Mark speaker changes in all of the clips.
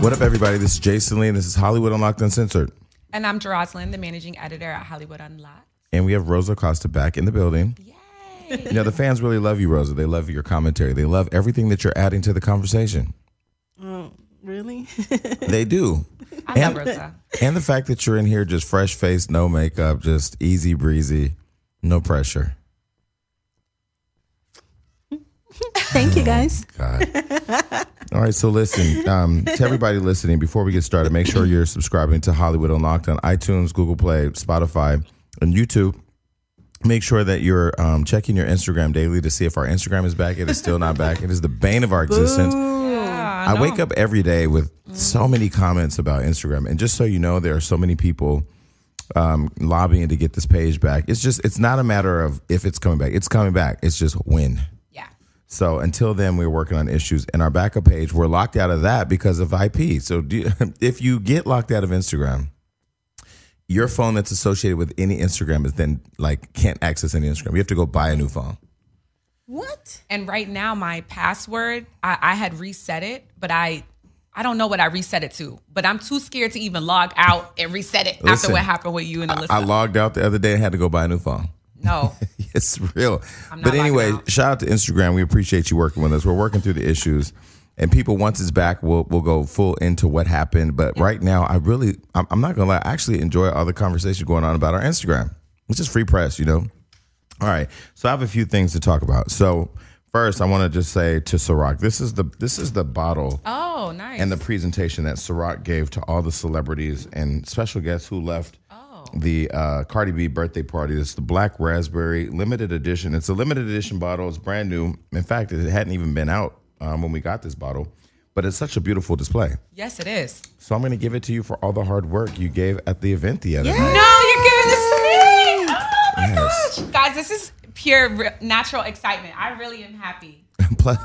Speaker 1: What up, everybody? This is Jason Lee, and this is Hollywood Unlocked Uncensored.
Speaker 2: And I'm Jeroslyn, the managing editor at Hollywood Unlocked.
Speaker 1: And we have Rosa Acosta back in the building.
Speaker 2: Yay!
Speaker 1: You know, the fans really love you, Rosa. They love your commentary. They love everything that you're adding to the conversation.
Speaker 3: Oh, really?
Speaker 1: They do.
Speaker 2: I love
Speaker 1: And,
Speaker 2: Rosa.
Speaker 1: and the fact that you're in here just fresh faced, no makeup, just easy breezy, no pressure.
Speaker 3: Thank you, guys.
Speaker 1: God. All right, so listen, um, to everybody listening, before we get started, make sure you're subscribing to Hollywood Unlocked on iTunes, Google Play, Spotify, and YouTube. Make sure that you're um, checking your Instagram daily to see if our Instagram is back. It is still not back. It is the bane of our existence.
Speaker 2: Yeah,
Speaker 1: I
Speaker 2: know.
Speaker 1: wake up every day with so many comments about Instagram, and just so you know, there are so many people um, lobbying to get this page back. It's just, it's not a matter of if it's coming back. It's coming back. It's just when.
Speaker 2: Yeah.
Speaker 1: So until then, we're working on issues. And our backup page, we're locked out of that because of IP. So do you, if you get locked out of Instagram, your phone that's associated with any Instagram is then like can't access any Instagram. You have to go buy a new phone.
Speaker 3: What?
Speaker 2: And right now, my password, I, I had reset it, but I I don't know what I reset it to. But I'm too scared to even log out and reset it
Speaker 1: Listen,
Speaker 2: after what happened with you and Alyssa.
Speaker 1: I logged out the other day and had to go buy a new phone.
Speaker 2: No.
Speaker 1: It's real. But anyway,
Speaker 2: out.
Speaker 1: shout out to Instagram. We appreciate you working with us. We're working through the issues. And people, once it's back, we'll we'll go full into what happened. But right now, I really, I'm, I'm not gonna lie, I actually enjoy all the conversation going on about our Instagram. It's just free press, you know. All right, so I have a few things to talk about. So first, I want to just say to Ciroc, this is the this is the bottle
Speaker 2: Oh, nice.
Speaker 1: and the presentation that Ciroc gave to all the celebrities and special guests who left. The uh, Cardi B birthday party. It's the Black Raspberry limited edition. It's a limited edition bottle. It's brand new. In fact, it hadn't even been out um, when we got this bottle, but it's such a beautiful display.
Speaker 2: yes, it is.
Speaker 1: So I'm going to give it to you for all the hard work you gave at the event the other
Speaker 3: Yeah.
Speaker 1: night.
Speaker 2: No, you're giving this to me. Oh my
Speaker 1: Yes.
Speaker 2: gosh. Guys, this is pure re- natural excitement. I really am happy.
Speaker 1: Plus,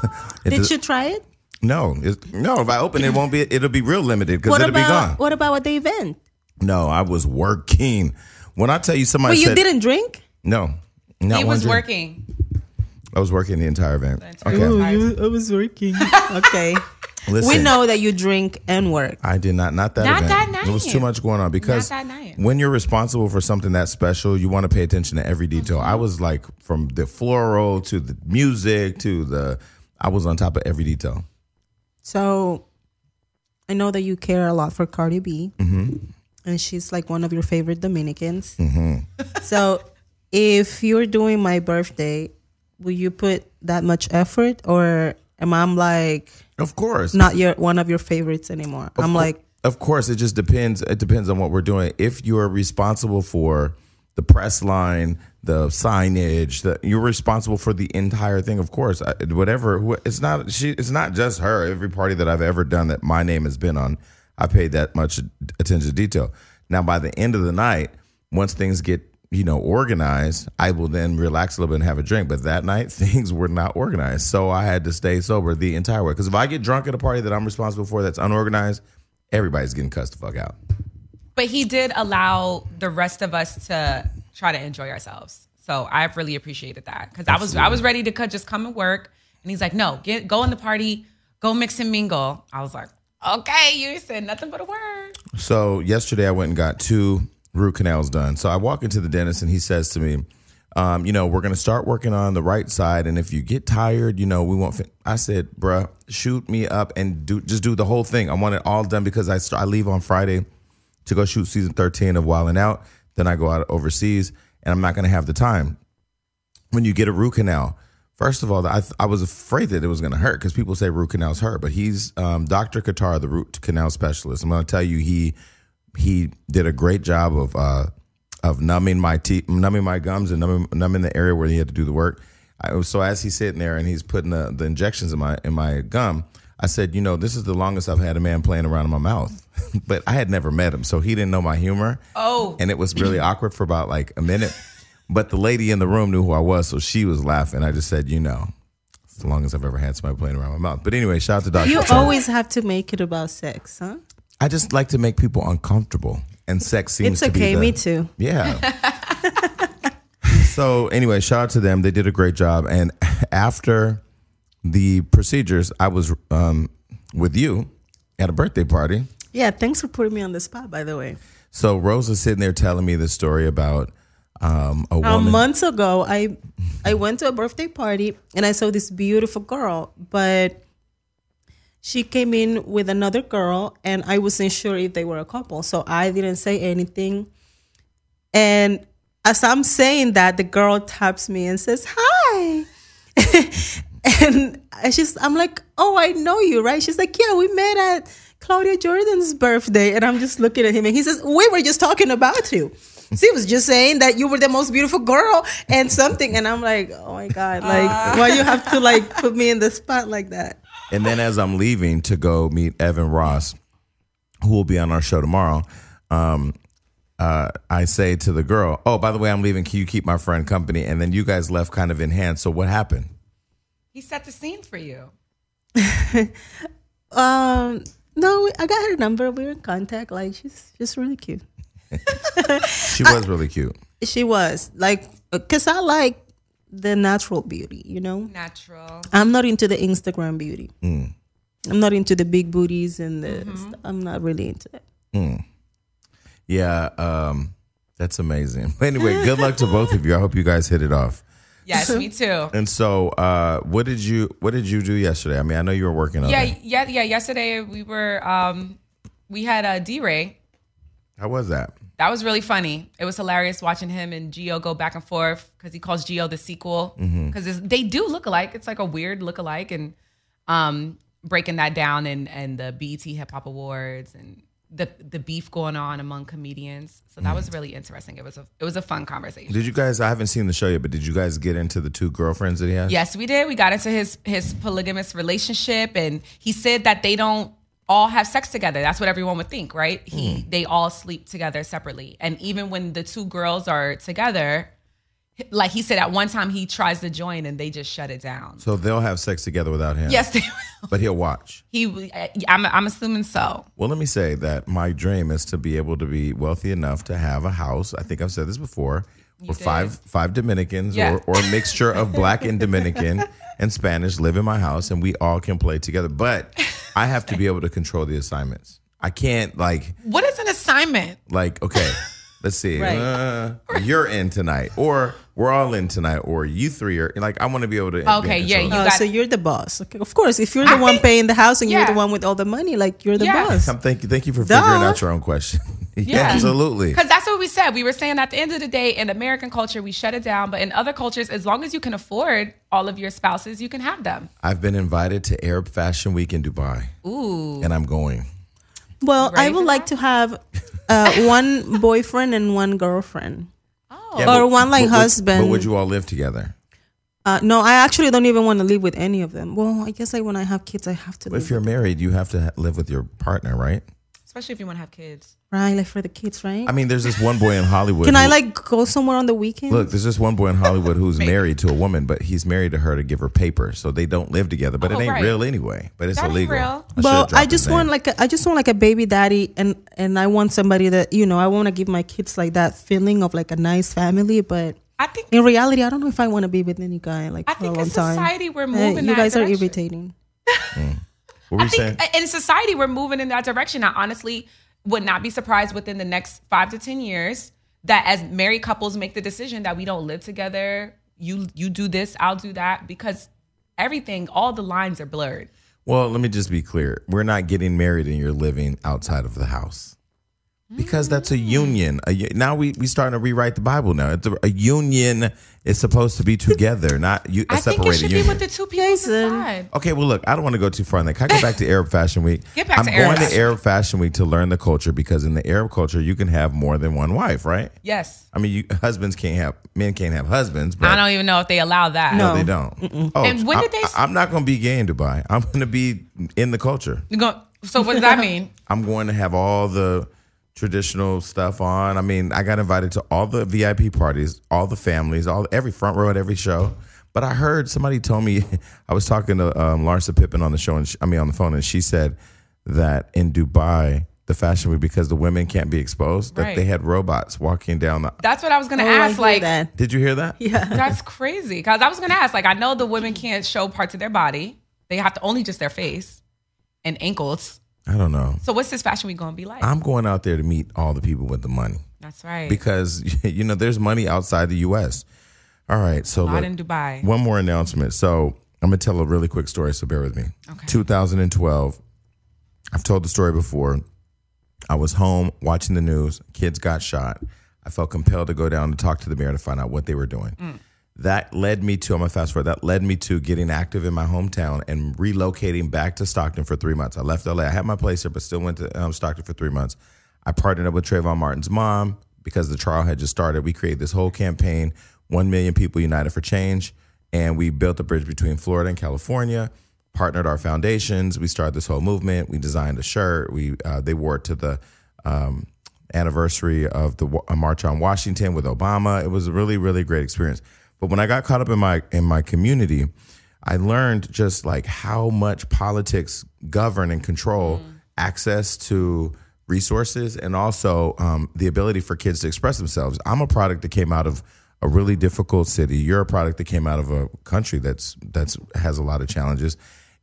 Speaker 3: Did
Speaker 1: does-
Speaker 3: you try it?
Speaker 1: No, it's, no. If I open it, it won't be. It'll be real limited because it'll be gone.
Speaker 3: what about at the event?
Speaker 1: No, I was working. When I tell you, somebody
Speaker 3: But you
Speaker 1: said
Speaker 3: didn't drink?
Speaker 1: no. Not
Speaker 2: he was
Speaker 1: drink.
Speaker 2: working.
Speaker 1: I was working the entire event.
Speaker 2: entire
Speaker 1: Okay,
Speaker 2: event.
Speaker 3: you, I was working. okay.
Speaker 1: listen.
Speaker 3: We know that you drink and work.
Speaker 1: I did not. Not that.
Speaker 2: Not
Speaker 1: event.
Speaker 2: that night.
Speaker 1: It was too much going on because
Speaker 2: that night.
Speaker 1: when you're responsible for something that special, you want to pay attention to every detail. I was like from the floral to the music to the. I was on top of every detail.
Speaker 3: So I know that you care a lot for Cardi B.
Speaker 1: Mm-hmm.
Speaker 3: And she's like one of your favorite Dominicans. Mm-hmm. So if you're doing my birthday, will you put that much effort or am I like
Speaker 1: Of course.
Speaker 3: not your one of your favorites anymore?
Speaker 1: Of
Speaker 3: I'm
Speaker 1: cour-
Speaker 3: like
Speaker 1: of course, it just depends. It depends on what we're doing. If you're responsible for the press line, the signage, the, you're responsible for the entire thing. Of course, I, whatever. It's not. She. It's not just her. Every party that I've ever done that my name has been on, I paid that much attention to detail. Now, by the end of the night, once things get you know organized, I will then relax a little bit and have a drink. But that night, things were not organized, so I had to stay sober the entire way. Because if I get drunk at a party that I'm responsible for that's unorganized, everybody's getting cussed the fuck out.
Speaker 2: But he did allow the rest of us to try to enjoy ourselves. So I've really appreciated that because I was I was ready to cut, just come and work, and he's like, "No, get go in the party, go mix and mingle." I was like, "Okay, you said nothing but a word."
Speaker 1: So yesterday I went and got two root canals done. So I walk into the dentist and he says to me, um, you know, we're going to start working on the right side. And if you get tired, you know, we won't. Fin-. I said, bruh, shoot me up and do just do the whole thing. I want it all done because I I leave on Friday to go shoot season 13 of Wild and Out. Then I go out overseas and I'm not going to have the time. When you get a root canal, first of all, I, I was afraid that it was going to hurt because people say root canals hurt, but he's um, Dr. Qatar, the root canal specialist. I'm going to tell you, he he did a great job of uh, of numbing my teeth, numbing my gums, and numbing, numbing the area where he had to do the work. I, so as he's sitting there and he's putting the, the injections in my in my gum, I said, you know, this is the longest I've had a man playing around in my mouth. but I had never met him, so he didn't know my humor.
Speaker 2: Oh.
Speaker 1: and it was really awkward for about like a minute. But the lady in the room knew who I was, so she was laughing. I just said, you know, it's the longest I've ever had somebody playing around my mouth. But anyway, shout out to Dr.
Speaker 3: You
Speaker 1: Cho.
Speaker 3: always have to make it about sex, huh?
Speaker 1: I just like to make people uncomfortable, and sex seems
Speaker 3: It's
Speaker 1: to be
Speaker 3: okay,
Speaker 1: the-
Speaker 3: me too.
Speaker 1: Yeah. so anyway, shout out to them. They did a great job. And after the procedures, I was um, with you, at a birthday party.
Speaker 3: Yeah, thanks for putting me on the spot, by the way.
Speaker 1: So Rose was sitting there telling me the story about um, a
Speaker 3: Um,
Speaker 1: woman.
Speaker 3: months ago, I I went to a birthday party and I saw this beautiful girl, but she came in with another girl, and I wasn't sure if they were a couple, so I didn't say anything. And as I'm saying that, the girl taps me and says, "Hi." and I just I'm like, "Oh, I know you, right?" She's like, "Yeah, we met at Claudia Jordan's birthday." And I'm just looking at him and he says, "We were just talking about you." She was just saying that you were the most beautiful girl and something and I'm like, "Oh my god, like why you have to like put me in the spot like that?"
Speaker 1: And then as I'm leaving to go meet Evan Ross, who will be on our show tomorrow, um, uh, I say to the girl, "Oh, by the way, I'm leaving. Can you keep my friend company?" And then you guys left kind of in hand. So what happened?
Speaker 2: He set the scene for you.
Speaker 3: Um no, I got her number. We were in contact. Like she's just really cute.
Speaker 1: She was really cute.
Speaker 3: She was like, cause I like the natural beauty, you know.
Speaker 2: Natural.
Speaker 3: I'm not into the Instagram beauty. I'm not into the big booties and the. st- I'm not really into that.
Speaker 1: Yeah, um, that's amazing. Anyway, good luck to both of you. I hope you guys hit it off.
Speaker 2: Yes, me too.
Speaker 1: And so, uh, what did you what did you do yesterday? I mean, I know you were working on
Speaker 2: Yeah,
Speaker 1: it.
Speaker 2: yeah, yeah. Yesterday we were um we had a DeRay.
Speaker 1: How was that?
Speaker 2: That was really funny. It was hilarious watching him and Geo go back and forth because he calls Geo the sequel because they do look alike. It's like a weird look alike and um breaking that down and and the BET Hip Hop Awards and the the beef going on among comedians. So that was really interesting. It was a it was a fun conversation.
Speaker 1: Did you guys? I haven't seen the show yet, but did you guys get into the two girlfriends that he has?
Speaker 2: Yes, we did. We got into his his polygamous relationship, and he said that they don't all have sex together. That's what everyone would think, right? He mm. they all sleep together separately, and even when the two girls are together, like he said, at one time he tries to join and they just shut it down.
Speaker 1: So they'll have sex together without him.
Speaker 2: Yes, they will.
Speaker 1: but he'll watch.
Speaker 2: he. I'm I'm assuming so.
Speaker 1: Well, let me say that my dream is to be able to be wealthy enough to have a house. I think I've said this before. Where
Speaker 2: did.
Speaker 1: five five Dominicans
Speaker 2: Yeah.
Speaker 1: or, or a mixture of black and Dominican and Spanish live in my house and we all can play together. But I have to be able to control the assignments. I can't like
Speaker 2: What is an assignment?
Speaker 1: like okay, let's see.
Speaker 3: Right.
Speaker 1: Uh, you're in tonight, or we're all in tonight, or you three are like I want to be able to.
Speaker 2: Okay, yeah,
Speaker 1: control.
Speaker 2: You
Speaker 3: Oh, so you're the boss. Okay, of course, if you're the
Speaker 2: I
Speaker 3: one
Speaker 2: think-
Speaker 3: paying the house and you're the one with all the money, like you're the
Speaker 2: Yeah.
Speaker 3: boss.
Speaker 1: Come, thank you, thank you for
Speaker 3: Duh.
Speaker 1: figuring out your own question. yeah, absolutely.
Speaker 2: Because that's what we said. We were saying at the end of the day, in American culture, we shut it down. But in other cultures, as long as you can afford all of your spouses, you can have them.
Speaker 1: I've been invited to Arab Fashion Week in Dubai,
Speaker 2: Ooh.
Speaker 1: and I'm going.
Speaker 3: Well, I would like
Speaker 2: that?
Speaker 3: to have uh, one boyfriend and one girlfriend.
Speaker 2: Oh.
Speaker 1: Yeah,
Speaker 3: Or one like
Speaker 1: but would-
Speaker 3: husband.
Speaker 1: But would you all live together?
Speaker 3: Uh, no, I actually don't even want to live with any of them. Well, I guess like when I have kids, I have to live
Speaker 1: If you're married, you have to ha- live with your partner, right?
Speaker 2: Especially if you want to have kids.
Speaker 3: right, like for the kids, right?
Speaker 1: I mean, there's this one boy in Hollywood.
Speaker 3: Can I like go somewhere on the weekend?
Speaker 1: Look, there's this one boy in Hollywood who's married to a woman, but he's married to her to give her paper, so they don't live together. But
Speaker 2: Oh,
Speaker 1: it ain't
Speaker 2: right.
Speaker 1: real anyway. But it's
Speaker 2: That ain't
Speaker 1: illegal.
Speaker 2: real.
Speaker 1: I should've
Speaker 3: well, I just want like a, I just want like a baby daddy, and and I want somebody that you know I want to give my kids like that feeling of like a nice family. But
Speaker 2: I think
Speaker 3: in reality, I don't know if I want to be with any guy like
Speaker 2: I
Speaker 3: for a
Speaker 2: think
Speaker 3: long
Speaker 2: in
Speaker 3: time.
Speaker 2: society we're
Speaker 3: Uh,
Speaker 2: moving.
Speaker 3: you
Speaker 2: that
Speaker 3: guys are
Speaker 2: direction.
Speaker 3: irritating.
Speaker 1: What
Speaker 2: I
Speaker 1: you saying?
Speaker 2: think in society we're moving in that direction. I honestly would not be surprised within the next five to ten years that as married couples make the decision that we don't live together. You you do this, I'll do that because everything, all the lines are blurred.
Speaker 1: Well, let me just be clear. We're not getting married and you're living outside of the house. Because that's a mm. union. A, now we we starting to rewrite the Bible. Now it's a, a union is supposed to be together, not you a
Speaker 2: I think
Speaker 1: separated
Speaker 2: it should
Speaker 1: union.
Speaker 2: be with the two people
Speaker 3: Jason.
Speaker 2: inside.
Speaker 1: okay, well, look, I don't want to go too far on that. Can I go back to Arab Fashion Week?
Speaker 2: Get back
Speaker 1: I'm
Speaker 2: to Arab
Speaker 1: going to
Speaker 2: Fashion
Speaker 1: Arab Fashion Week to learn the culture because in the Arab culture you can have more than one wife, right?
Speaker 2: Yes.
Speaker 1: I mean, you, husbands can't have men can't have husbands, but
Speaker 2: I don't even know if they allow that.
Speaker 3: No.
Speaker 1: they don't. Oh,
Speaker 2: And when
Speaker 1: I,
Speaker 2: did they-
Speaker 1: I, am not going to be gay in Dubai. I'm going to be in the culture.
Speaker 2: You go, so what does that mean?
Speaker 1: I'm going to have all the traditional stuff on. I mean, I got invited to all the VIP parties, all the families, all every front row at every show. But I heard somebody told me I was talking to um, Larsa Pippen on the show, and she, I mean on the phone, and she said that in Dubai, the fashion week because the women can't be exposed, that
Speaker 2: Right.
Speaker 1: they had robots walking down the.
Speaker 2: That's what I was gonna
Speaker 3: Oh,
Speaker 2: ask. Like
Speaker 3: that.
Speaker 1: Did you hear that?
Speaker 3: Yeah.
Speaker 2: that's crazy. Because I was gonna ask. Like I know the women can't show parts of their body. They have to only just their face and ankles.
Speaker 1: I don't know.
Speaker 2: So what's this fashion week gonna be like?
Speaker 1: I'm going out there to meet all the people with the money
Speaker 2: That's right.
Speaker 1: because you know there's money outside the U.S. All right, so look,
Speaker 2: in Dubai.
Speaker 1: one more announcement. So I'm gonna tell a really quick story. So bear with me.
Speaker 2: Okay.
Speaker 1: 2012. I've told the story before. I was home watching the news. Kids got shot. I felt compelled to go down to talk to the mayor to find out what they were doing.
Speaker 2: Mm.
Speaker 1: That led me to, I'm gonna fast forward, that led me to getting active in my hometown and relocating back to Stockton for three months. I left LA. I had my place here, but still went to um, Stockton for three months. I partnered up with Trayvon Martin's mom because the trial had just started. We created this whole campaign, 1 million people united for change. And we built a bridge between Florida and California, partnered our foundations. We started this whole movement. We designed a shirt. We uh, They wore it to the um, anniversary of the uh, March on Washington with Obama. It was a really, really great experience. But when I got caught up in my in my community, I learned just like how much politics govern and control access to resources and also um, the ability for kids to express themselves. I'm a product that came out of a really difficult city. You're a product that came out of a country that's that's has a lot of challenges.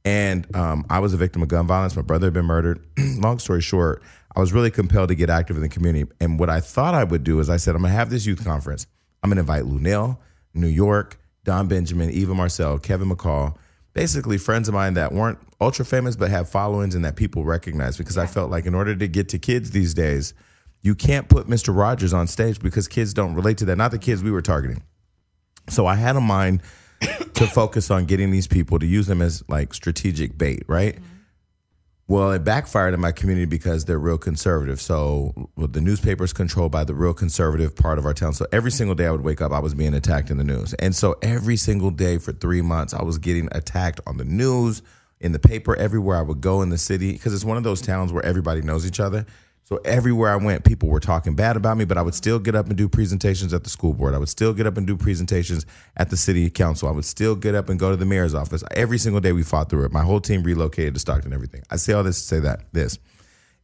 Speaker 1: And um, I was a victim of gun violence. My brother had been murdered. Long story short, I was really compelled to get active in the community. And what I thought I would do is I said, I'm gonna have this youth conference. I'm gonna invite Lunel, New York, Don Benjamin, Eva Marcille, Kevin McCall, basically friends of mine that weren't ultra famous but have followings and that people recognize because I felt like in order to get to kids these days, you can't put Mr. Rogers on stage because kids don't relate to that. Not the kids we were targeting. So I had a mind to focus on getting these people to use them as like strategic bait, right? Mm-hmm. Well, it backfired in my community because they're real conservative. So well, the newspaper's controlled by the real conservative part of our town. So every single day I would wake up, I was being attacked in the news. And so every single day for three months, I was getting attacked on the news, in the paper, everywhere I would go in the city, because it's one of those towns where everybody knows each other. So everywhere I went, people were talking bad about me, but I would still get up and do presentations at the school board. I would still get up and do presentations at the city council. I would still get up and go to the mayor's office. Every single day we fought through it. My whole team relocated to Stockton, everything. I say all this to say that this.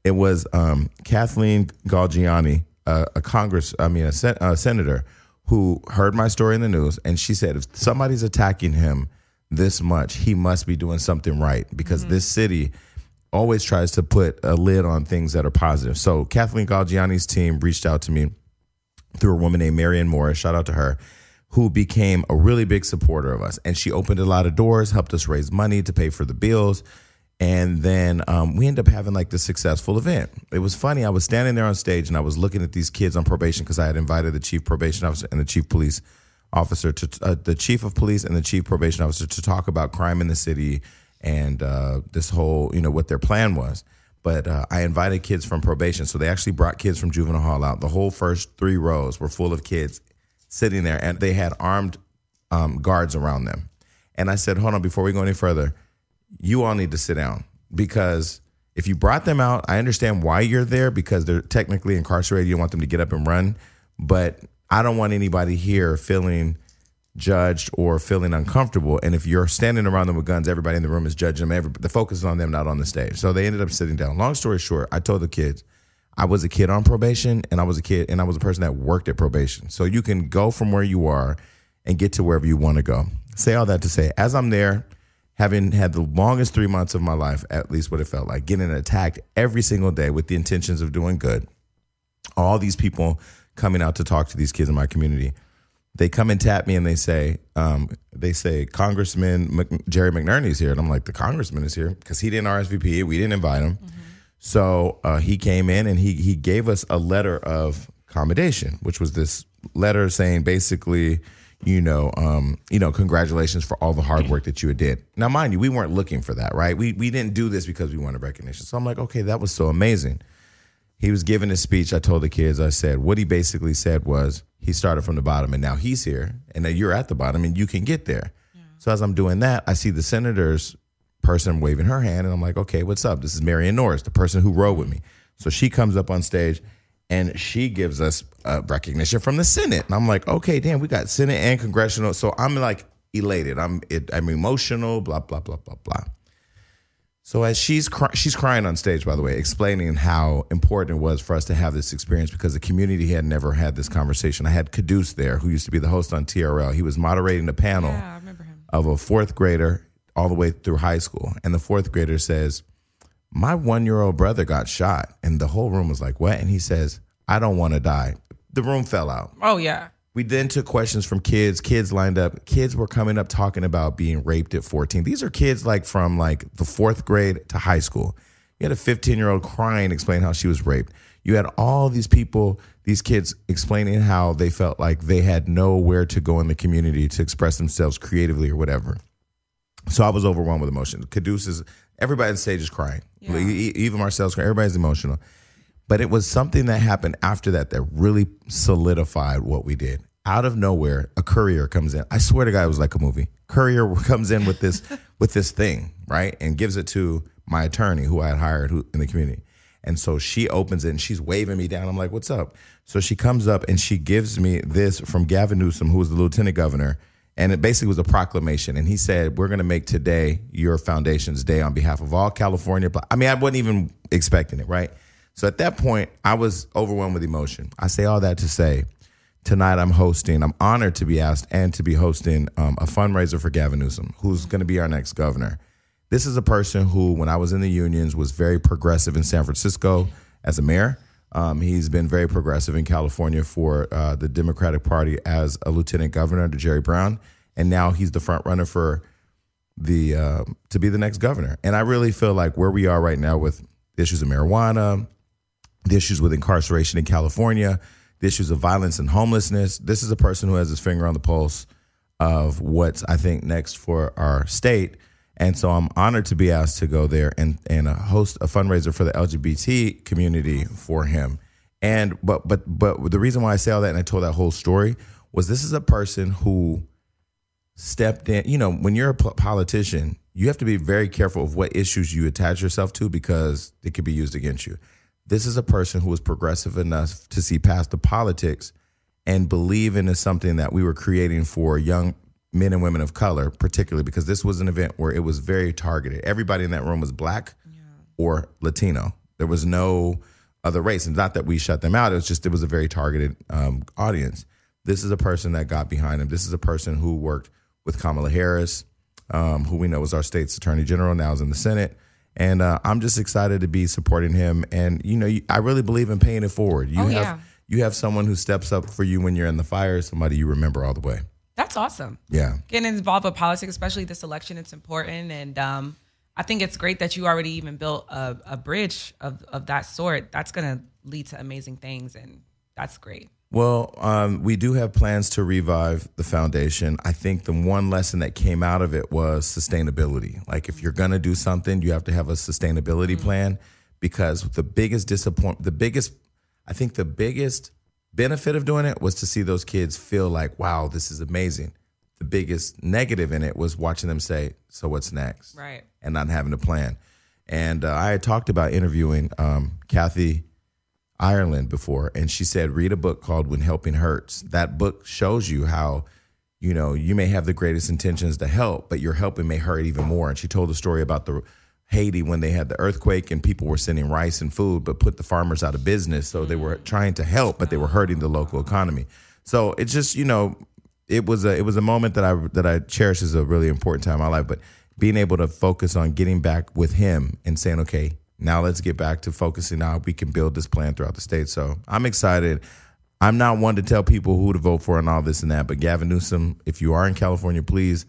Speaker 1: It was um, Kathleen Galgiani, uh, a Congress, I mean, a, sen- a senator, who heard my story in the news, and she said, if somebody's attacking him this much, he must be doing something right because this city always tries to put a lid on things that are positive. So Kathleen Galgiani's team reached out to me through a woman named Marianne Morris, shout out to her, who became a really big supporter of us. And she opened a lot of doors, helped us raise money to pay for the bills. And then um, we ended up having like this successful event. It was funny. I was standing there on stage and I was looking at these kids on probation because I had invited the chief probation officer and the chief police officer to uh, the chief of police and the chief probation officer to talk about crime in the city and uh, this whole, you know, what their plan was. But uh, I invited kids from probation, so they actually brought kids from juvenile hall out. The whole first three rows were full of kids sitting there, and they had armed um, guards around them. And I said, "Hold on, before we go any further, you all need to sit down because." If you brought them out, I understand why you're there because they're technically incarcerated. You don't want them to get up and run, but I don't want anybody here feeling judged or feeling uncomfortable. And if you're standing around them with guns, everybody in the room is judging them. Every, the focus is on them, not on the stage. So they ended up sitting down. Long story short, I told the kids, I was a kid on probation and I was a kid and I was a person that worked at probation. So you can go from where you are and get to wherever you want to go. Say all that to say, as I'm there, having had the longest three months of my life, at least what it felt like, getting attacked every single day with the intentions of doing good, all these people coming out to talk to these kids in my community they come and tap me and they say, um, they say Congressman Mc, Jerry McNerney's here, and I'm like, the Congressman is here because he didn't RSVP, we didn't invite him. So uh, he came in and he he gave us a letter of commendation, which was this letter saying basically, you know, um, you know, congratulations for all the hard work that you did. Now, mind you, we weren't looking for that, right? We we didn't do this because we wanted recognition. So I'm like, okay, that was so amazing. He was giving his speech. I told the kids, I said, what he basically said was, he started from the bottom and now he's here and now you're at the bottom and you can get there. So as I'm doing that, I see the senator's person waving her hand and I'm like, okay, what's up? This is Marion Norris, the person who rode with me. So she comes up on stage and she gives us uh, recognition from the Senate. And I'm like, okay, damn, we got Senate and congressional. So I'm like elated. I'm it, I'm emotional, blah, blah, blah, blah, blah. So as she's cry- she's crying on stage, by the way, explaining how important it was for us to have this experience because the community had never had this conversation. I had Quddus there, who used to be the host on TRL. He was moderating a panel
Speaker 2: Yeah, I remember him.
Speaker 1: of a fourth grader all the way through high school, and the fourth grader says, my one year old brother got shot. And the whole room was like, what? And he says, I don't want to die. The room fell out.
Speaker 2: Oh yeah.
Speaker 1: We then took questions from kids. Kids lined up. Kids were coming up talking about being raped at 14. These are kids like from like the fourth grade to high school. You had a 15 year old crying, explaining how she was raped. You had all these people, these kids explaining how they felt like they had nowhere to go in the community to express themselves creatively or whatever. So I was overwhelmed with emotion. Quddus is everybody on stage is crying.
Speaker 2: Yeah.
Speaker 1: Even Marcille's crying. Everybody's emotional. But it was something that happened after that that really solidified what we did. Out of nowhere, a courier comes in. I swear to God, it was like a movie. Courier comes in with this with this thing, right, and gives it to my attorney, who I had hired who, in the community. And so she opens it and she's waving me down. I'm like, "What's up?" So she comes up and she gives me this from Gavin Newsom, who was the lieutenant governor, and it basically was a proclamation. And he said, "We're going to make today your foundation's day on behalf of all California." But I mean, I wasn't even expecting it, right? So at that point, I was overwhelmed with emotion. I say all that to say, tonight I'm hosting. I'm honored to be asked and to be hosting um, a fundraiser for Gavin Newsom, who's going to be our next governor. This is a person who, when I was in the unions, was very progressive in San Francisco as a mayor. Um, he's been very progressive in California for uh, the Democratic Party as a lieutenant governor to Jerry Brown, and now he's the front runner for the uh, to be the next governor. And I really feel like where we are right now with issues of marijuana, the issues with incarceration in California, the issues of violence and homelessness. This is a person who has his finger on the pulse of what's I think next for our state. And so I'm honored to be asked to go there and and uh, host a fundraiser for the LGBT community for him. And but but but the reason why I say all that and I told that whole story was this is a person who stepped in. You know, when you're a politician, you have to be very careful of what issues you attach yourself to because it could be used against you. This is a person who was progressive enough to see past the politics and believe in something that we were creating for young men and women of color, particularly because this was an event where it was very targeted. Everybody in that room was black or Latino. There was no other race. And not that we shut them out, it was just, it was a very targeted um, audience. This is a person that got behind him. This is a person who worked with Kamala Harris, um, who we know is our state's attorney general, now is in the Senate. And uh, I'm just excited to be supporting him. And, you know, you, I really believe in paying it forward. You
Speaker 2: Oh,
Speaker 1: have
Speaker 2: yeah.
Speaker 1: you have someone who steps up for you when you're in the fire, somebody you remember all the way.
Speaker 2: That's awesome.
Speaker 1: Yeah.
Speaker 2: Getting involved with politics, especially this election, it's important. And um, I think it's great that you already even built a, a bridge of, of that sort. That's going to lead to amazing things. And that's great.
Speaker 1: Well, um, we do have plans to revive the foundation. I think the one lesson that came out of it was sustainability. Like, if you're going to do something, you have to have a sustainability plan because the biggest disappoint, the biggest, I think the biggest benefit of doing it was to see those kids feel like, wow, this is amazing. The biggest negative in it was watching them say, so what's next?
Speaker 2: Right.
Speaker 1: and not having a plan. And uh, I had talked about interviewing um, Kathy Ireland before, and she said, read a book called When Helping Hurts. That book shows you how, you know, you may have the greatest intentions to help, but your helping may hurt even more. And she told a story about the Haiti when they had the earthquake and people were sending rice and food, but put the farmers out of business. So they were mm. trying to help, but they were hurting the local economy. So it's just, you know, it was a it was a moment that I that I cherish as a really important time in my life. But being able to focus on getting back with him and saying, okay, now let's get back to focusing on how we can build this plan throughout the state. So I'm excited. I'm not one to tell people who to vote for and all this and that, but Gavin Newsom, if you are in California, please,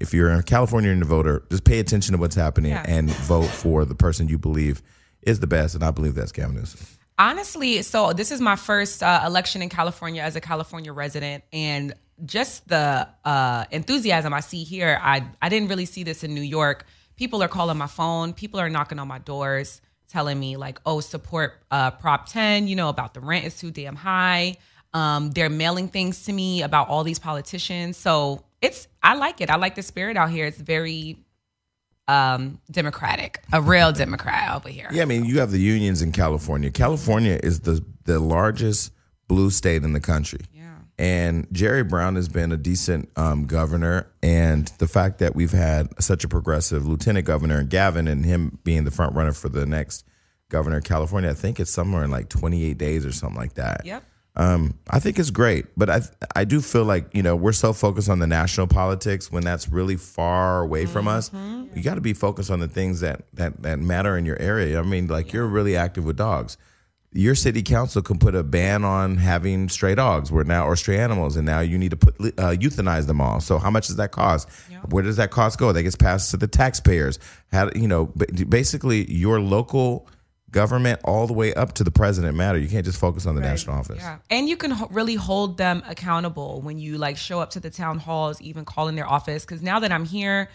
Speaker 1: if you're in California and a voter, just pay attention to what's happening
Speaker 2: Yeah.
Speaker 1: and vote for the person you believe is the best. And I believe that's Gavin Newsom.
Speaker 2: Honestly, so this is my first uh, election in California as a California resident, and just the uh, enthusiasm I see here, I I didn't really see this in New York. People are calling my phone. People are knocking on my doors, telling me like, "Oh, support uh, Prop 10." You know about the rent is too damn high. Um, they're mailing things to me about all these politicians. So it's I like it. I like the spirit out here. It's very um democratic, a real Democrat over here.
Speaker 1: Yeah, I mean, you have the unions in California. California is the the largest blue state in the country.
Speaker 2: Yeah.
Speaker 1: And Jerry Brown has been a decent um, governor, and the fact that we've had such a progressive lieutenant governor, and Gavin, and him being the front runner for the next governor of California, I think it's somewhere in like 28 days or something like that.
Speaker 2: Yep.
Speaker 1: Um, I think it's great, but I I do feel like you know we're so focused on the national politics when that's really far away from us. You got to be focused on the things that that that matter in your area. I mean, like you're really active with dogs. Your city council can put a ban on having stray dogs, where now or stray animals, and now you need to put uh, euthanize them all. So how much does that cost? Where does that cost go? That gets passed to the taxpayers. How you know? Basically, your local government all the way up to the president matter. You can't just focus on the national office.
Speaker 2: Yeah. And you can ho- really hold them accountable when you like show up to the town halls, even call in their office. Because now that I'm here,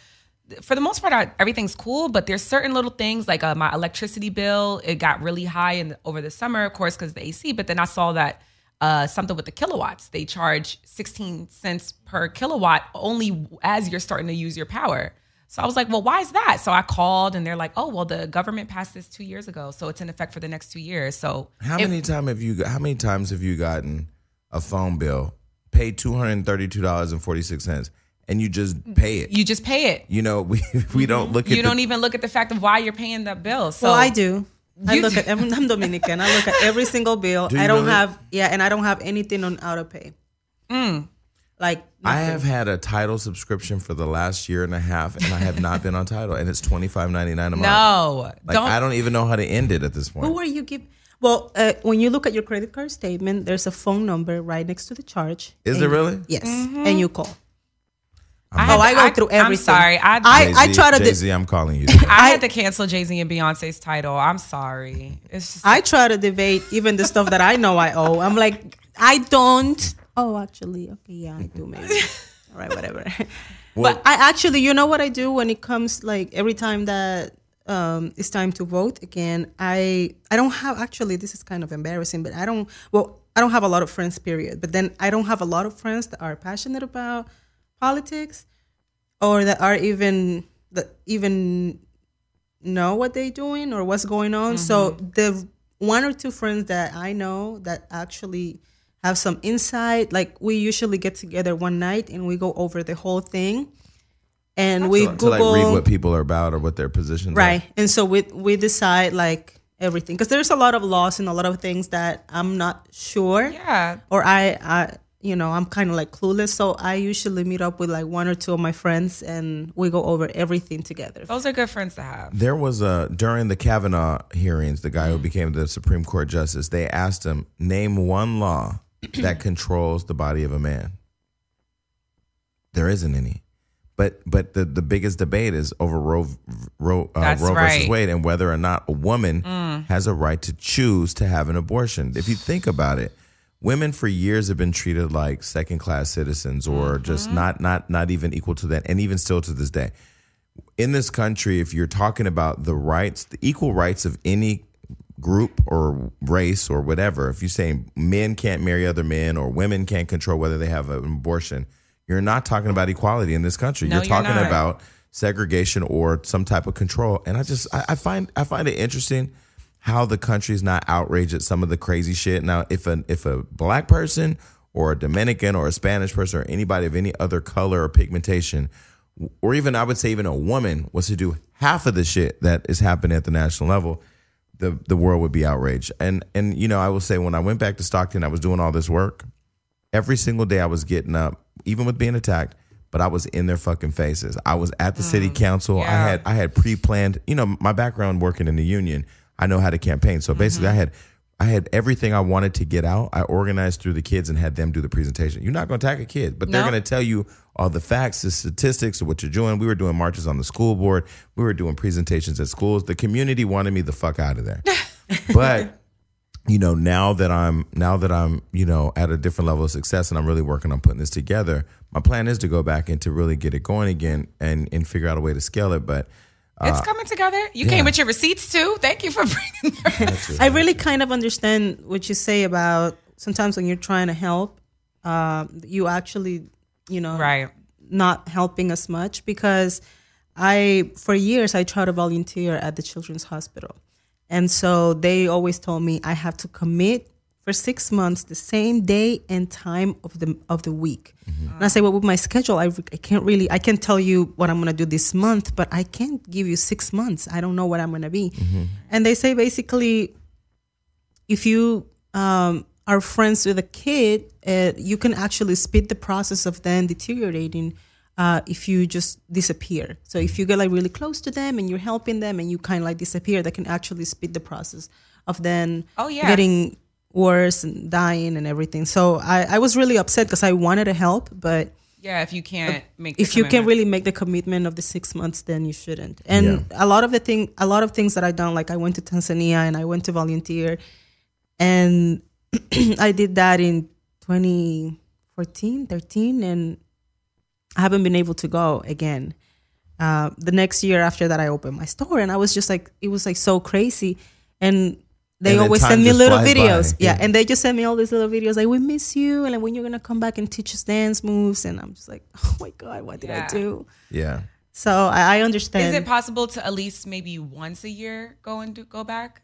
Speaker 2: for the most part, I, everything's cool. But there's certain little things like uh, my electricity bill. It got really high in the, over the summer, of course, because the AC. But then I saw that uh, something with the kilowatts. They charge 16 cents per kilowatt only as you're starting to use your power. So I was like, well, why is that? So I called and they're like, oh, well, the government passed this two years ago. So it's in effect for the next two years. So
Speaker 1: How
Speaker 2: it-
Speaker 1: many time have you? How many times have you gotten a phone bill, paid two hundred and thirty two dollars and forty six cents, and you just pay it?
Speaker 2: you just pay it.
Speaker 1: You know, we we don't look at
Speaker 2: You
Speaker 1: the-
Speaker 2: don't even look at the fact of why you're paying the bill. So
Speaker 3: well, I do. I
Speaker 2: You
Speaker 3: look
Speaker 2: do.
Speaker 3: at. I'm, I'm Dominican. I look at every single bill.
Speaker 1: Do
Speaker 3: I don't
Speaker 1: really?
Speaker 3: have. Yeah, and I don't have anything on auto pay. Like
Speaker 1: I have had a Tidal subscription for the last year and a half, and I have not been on Tidal, and it's twenty five ninety nine a month.
Speaker 2: No,
Speaker 1: like
Speaker 2: don't.
Speaker 1: I don't even know how to end it at this point.
Speaker 3: Who are you give? Well, uh, when you look at your credit card statement, there's a phone number right next to the charge.
Speaker 1: Is
Speaker 3: And
Speaker 1: there really?
Speaker 3: Yes,
Speaker 2: Mm-hmm.
Speaker 3: and you call.
Speaker 2: I
Speaker 3: Oh, I
Speaker 2: to-
Speaker 3: go through
Speaker 2: I'm sorry. I,
Speaker 3: I-
Speaker 2: I,
Speaker 3: I try to
Speaker 1: Jay
Speaker 3: do-
Speaker 1: Z, I'm calling you.
Speaker 2: I had to cancel Jay Z and Beyonce's Tidal. I'm sorry. It's just
Speaker 3: I try to debate even the stuff that I know I owe. I'm like, I don't. Oh, actually, okay, yeah, I do maybe. All right, whatever.
Speaker 1: Well-
Speaker 3: but I actually, you know what I do when it comes like every time that um, it's time to vote again. I I don't have actually. This is kind of embarrassing, but I don't. Well, I don't have a lot of friends. Period. But then I don't have a lot of friends that are passionate about politics, or that are even that even know what they're doing or what's going on. So mm-hmm. the one or two friends that I know that actually have some insight, like we usually get together one night and we go over the whole thing, and we
Speaker 1: to, to
Speaker 3: Google
Speaker 1: like read what people are about or what their positions
Speaker 3: right,
Speaker 1: are.
Speaker 3: and so we we decide like everything because there's a lot of laws and a lot of things that I'm not sure
Speaker 2: yeah.
Speaker 3: or I, I you know, I'm kind of like clueless. So I usually meet up with like one or two of my friends and we go over everything together.
Speaker 2: Those are good friends to have.
Speaker 1: There was a during the Kavanaugh hearings, the guy
Speaker 3: Mm.
Speaker 1: who became the Supreme Court justice. They asked him name one law that controls the body of a man. There isn't any, but but the the biggest debate is over Roe Roe, uh, Roe versus
Speaker 2: right. Mm.
Speaker 1: Wade and whether or not a woman has a right to choose to have an abortion. If you think about it, women for years have been treated like second class citizens or just
Speaker 2: Mm-hmm.
Speaker 1: not not not even equal to that, and even still to this day in this country, if you're talking about the rights, the equal rights of any group or race or whatever, if you say men can't marry other men or women can't control whether they have an abortion, you're not talking about equality in this country.
Speaker 2: No,
Speaker 1: you're
Speaker 2: you're
Speaker 1: talking
Speaker 2: not.
Speaker 1: about segregation or some type of control. And I just I, I find I find it interesting how the country's not outraged at some of the crazy shit. Now, if a if a black person or a Dominican or a Spanish person or anybody of any other color or pigmentation or even I would say even a woman was to do half of the shit that is happening at the national level, the the world would be outraged. And and you know, I will say when I went back to Stockton, I was doing all this work. Every single day I was getting up, even with being attacked, but I was in their fucking faces. I was at the city mm, council. I had I had pre-planned, you know, my background working in the union, I know how to campaign. So basically I mm-hmm. had I had everything I wanted to get out. I organized through the kids and had them do the presentation. You're not going to attack a kid, but they're going to tell you all the facts, the statistics of what you're doing. We were doing marches on the school board. We were doing presentations at schools. The community wanted me the fuck out of there. but you know, now that I'm now that I'm, you know, at a different level of success and I'm really working on putting this together, my plan is to go back and to really get it going again and and figure out a way to scale it. But
Speaker 2: it's coming together. You came with your receipts too. Thank you for bringing that.
Speaker 3: I really kind of understand what you say about sometimes when you're trying to help, uh, you actually, you know,
Speaker 2: right.
Speaker 3: not helping as much because I, for years, I tried to volunteer at the Children's Hospital. And so they always told me I have to commit for six months the same day and time of the of the week. And I say, well, with my schedule, I, I can't really, I can't tell you what I'm going to do this month, but I can't give you six months. I don't know what I'm going to be. And they say basically, if you um, are friends with a kid, uh, you can actually speed the process of them deteriorating uh, if you just disappear. So if you get like really close to them and you're helping them and you kind of like disappear, that can actually speed the process of then
Speaker 2: Oh, yeah.
Speaker 3: getting worse and dying and everything. So I, I was really upset because I wanted to help, but
Speaker 2: Yeah, if you can't make the
Speaker 3: if you can
Speaker 2: commitment.
Speaker 3: really make the commitment of the six months, then you shouldn't. And a lot of the thing, a lot of things that I done, like I went to Tanzania and I went to volunteer, and I did that in 2014, 13, and I haven't been able to go again. Uh, the next year after that, I opened my store, and I was just like, it was like so crazy, and they
Speaker 1: And
Speaker 3: always send me little videos, yeah.
Speaker 1: Yeah.
Speaker 3: and they just send me all these little videos like, we miss you, and like when you're gonna come back and teach us dance moves, and I'm just like, oh my god, what did
Speaker 2: Yeah.
Speaker 3: I do?
Speaker 1: Yeah.
Speaker 3: So I, I understand.
Speaker 2: Is it possible to at least maybe once a year go and do, go back?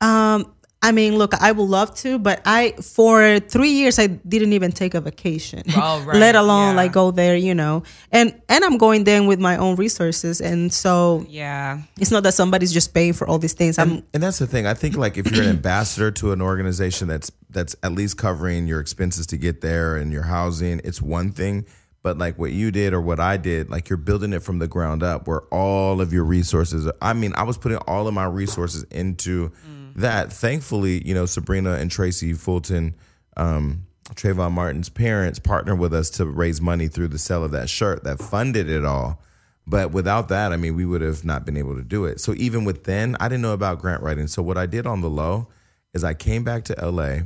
Speaker 3: Um, I mean, look, I would love to, but I for three years I didn't even take a vacation,
Speaker 2: Oh, right,
Speaker 3: let alone
Speaker 2: yeah.
Speaker 3: like go there, you know. And and I'm going there with my own resources, and so
Speaker 2: Yeah.
Speaker 3: it's not that somebody's just paying for all these things. I'm
Speaker 1: And that's the thing. I think like if you're an ambassador to an organization that's that's at least covering your expenses to get there and your housing, it's one thing. But like what you did or what I did, like you're building it from the ground up where all of your resources I mean, I was putting all of my resources into that. Thankfully, you know, Sybrina and Tracy Fulton, um, Trayvon Martin's parents partnered with us to raise money through the sale of that shirt that funded it all. But without that, I mean, we would have not been able to do it. So even with then, I didn't know about grant writing. So what I did on the low is I came back to LA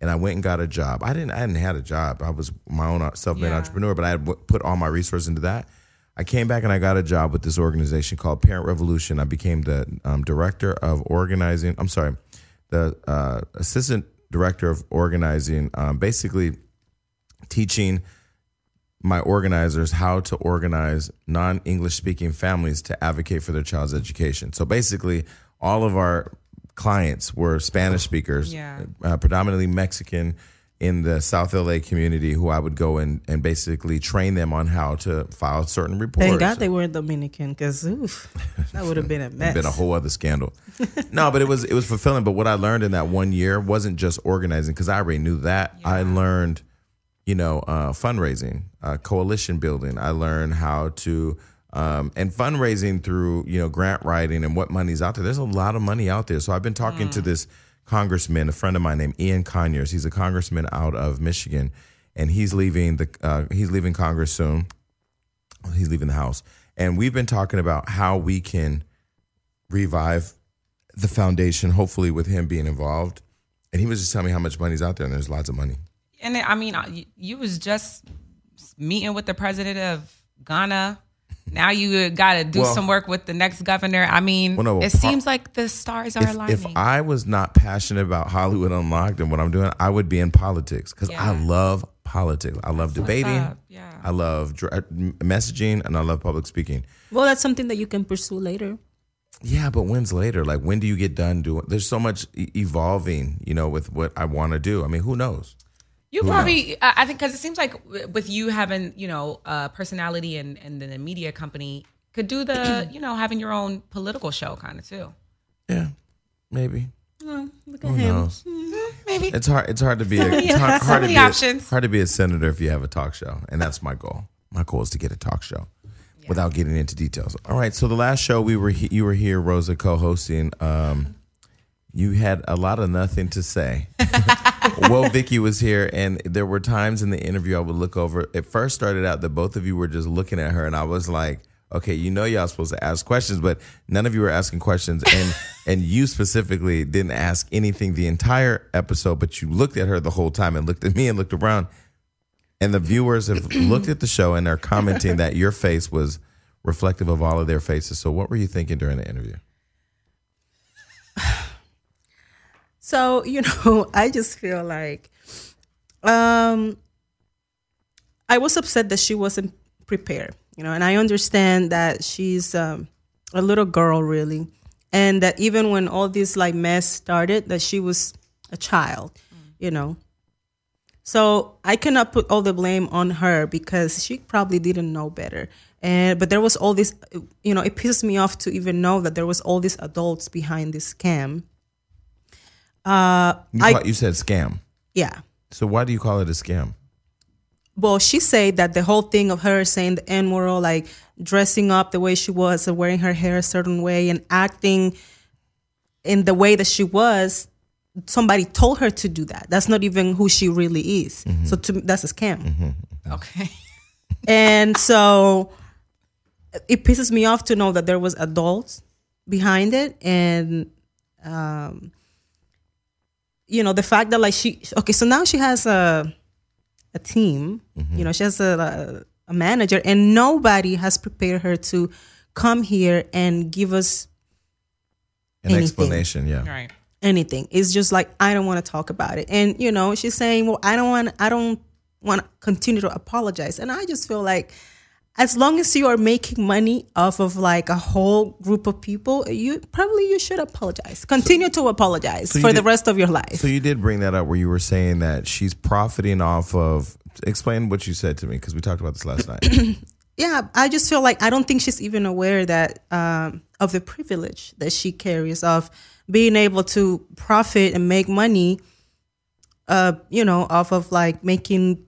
Speaker 1: and I went and got a job. I didn't, I hadn't had a job. I was my own self-made
Speaker 2: Yeah.
Speaker 1: entrepreneur, but I had put all my resources into that. I came back and I got a job with this organization called Parent Revolution. I became the um, director of organizing. I'm sorry, the uh, assistant director of organizing. Um, basically, teaching my organizers how to organize non English speaking families to advocate for their child's education. So basically, all of our clients were Spanish speakers,
Speaker 2: Yeah.
Speaker 1: uh, predominantly Mexican in the South LA community, who I would go and, and basically train them on how to file certain reports.
Speaker 3: thank God they were Dominican because that would have been a mess.
Speaker 1: been a whole other scandal. no, but it was it was fulfilling. But what I learned in that one year wasn't just organizing because I already knew that. I learned, you know, uh, fundraising, uh, coalition building. I learned how to um, and fundraising through you know grant writing and what money's out there. There's a lot of money out there. So I've been talking to this congressman, a friend of mine named Ian Conyers. He's a congressman out of Michigan, and he's leaving the uh, he's leaving Congress soon. He's leaving the House, and we've been talking about how we can revive the foundation, hopefully with him being involved. And he was just telling me how much money's out there, and there's lots of money.
Speaker 2: And I mean, you was just meeting with the president of Ghana. Now you got to do
Speaker 1: Well-
Speaker 2: some work with the next governor. I mean,
Speaker 1: Well, no,
Speaker 2: it
Speaker 1: par-
Speaker 2: seems like the stars are
Speaker 1: If,
Speaker 2: aligning.
Speaker 1: if I was not passionate about Hollywood Unlocked and what I'm doing, I would be in politics because I love politics. I love debating.
Speaker 2: yeah.
Speaker 1: I love dr- uh, messaging, and I love public speaking.
Speaker 3: well, that's something that you can pursue later.
Speaker 1: Yeah, but when's later? Like, when do you get done doing? There's so much e- evolving, you know, with what I want to do. I mean, who knows?
Speaker 2: You probably, I I think, because it seems like with you having, you know, uh, personality and and then a media company could do the, you know, having your own political show kind of too.
Speaker 1: Yeah, maybe.
Speaker 3: Oh, look at
Speaker 1: Who
Speaker 3: him.
Speaker 1: knows?
Speaker 2: Maybe.
Speaker 1: It's hard. It's hard to be. A,
Speaker 2: many-
Speaker 1: it's hard,
Speaker 2: so
Speaker 1: hard to
Speaker 2: many
Speaker 1: be a- hard to be a senator if you have a talk show, and that's my goal. My goal is to get a talk show, without getting into details. All right. So the last show we were he- you were here, Rosa, co-hosting. Um, you had a lot of nothing to say. well, Vicky was here, and there were times in the interview I would look over. It first started out that both of you were just looking at her, and I was like, "Okay, you know y'all supposed to ask questions, but none of you were asking questions." And and you specifically didn't ask anything the entire episode, but you looked at her the whole time and looked at me and looked around. And the viewers have looked at the show and are commenting that your face was reflective of all of their faces. So, what were you thinking during the interview?
Speaker 3: So, you know, I just feel like um I was upset that she wasn't prepared, you know, and I understand that she's um a little girl really and that even when all this like mess started that she was a child, you know. So I cannot put all the blame on her because she probably didn't know better. And but there was all this, you know, it pisses me off to even know that there was all these adults behind this scam. Uh,
Speaker 1: You,
Speaker 3: I
Speaker 1: call- you said scam.
Speaker 3: Yeah.
Speaker 1: So why do you call it a scam?
Speaker 3: Well, she said that the whole thing of her saying the N word, like dressing up the way she was, or wearing her hair a certain way, and acting in the way that she was, somebody told her to do that. That's not even who she really is. So to that's a scam.
Speaker 2: Okay.
Speaker 3: and so it pisses me off to know that there was adults behind it and um you know the fact that like she okay so now she has a a team mm-hmm. you know she has a, a manager and nobody has prepared her to come here and give us
Speaker 1: An
Speaker 3: Anything.
Speaker 1: explanation, yeah.
Speaker 2: Right.
Speaker 3: anything. It's just like I don't want to talk about it. And you know, she's saying, "Well, I don't want I don't want to continue to apologize." And I just feel like as long as you are making money off of like a whole group of people, you probably you should apologize. Continue to apologize
Speaker 1: you
Speaker 3: for the rest of your life.
Speaker 1: So you did bring that up where you were saying that she's profiting off of. Explain what you said to me because we talked about this last night.
Speaker 3: yeah, I just feel like I don't think she's even aware that um, of the privilege that she carries of being able to profit and make money, uh, you know, off of like making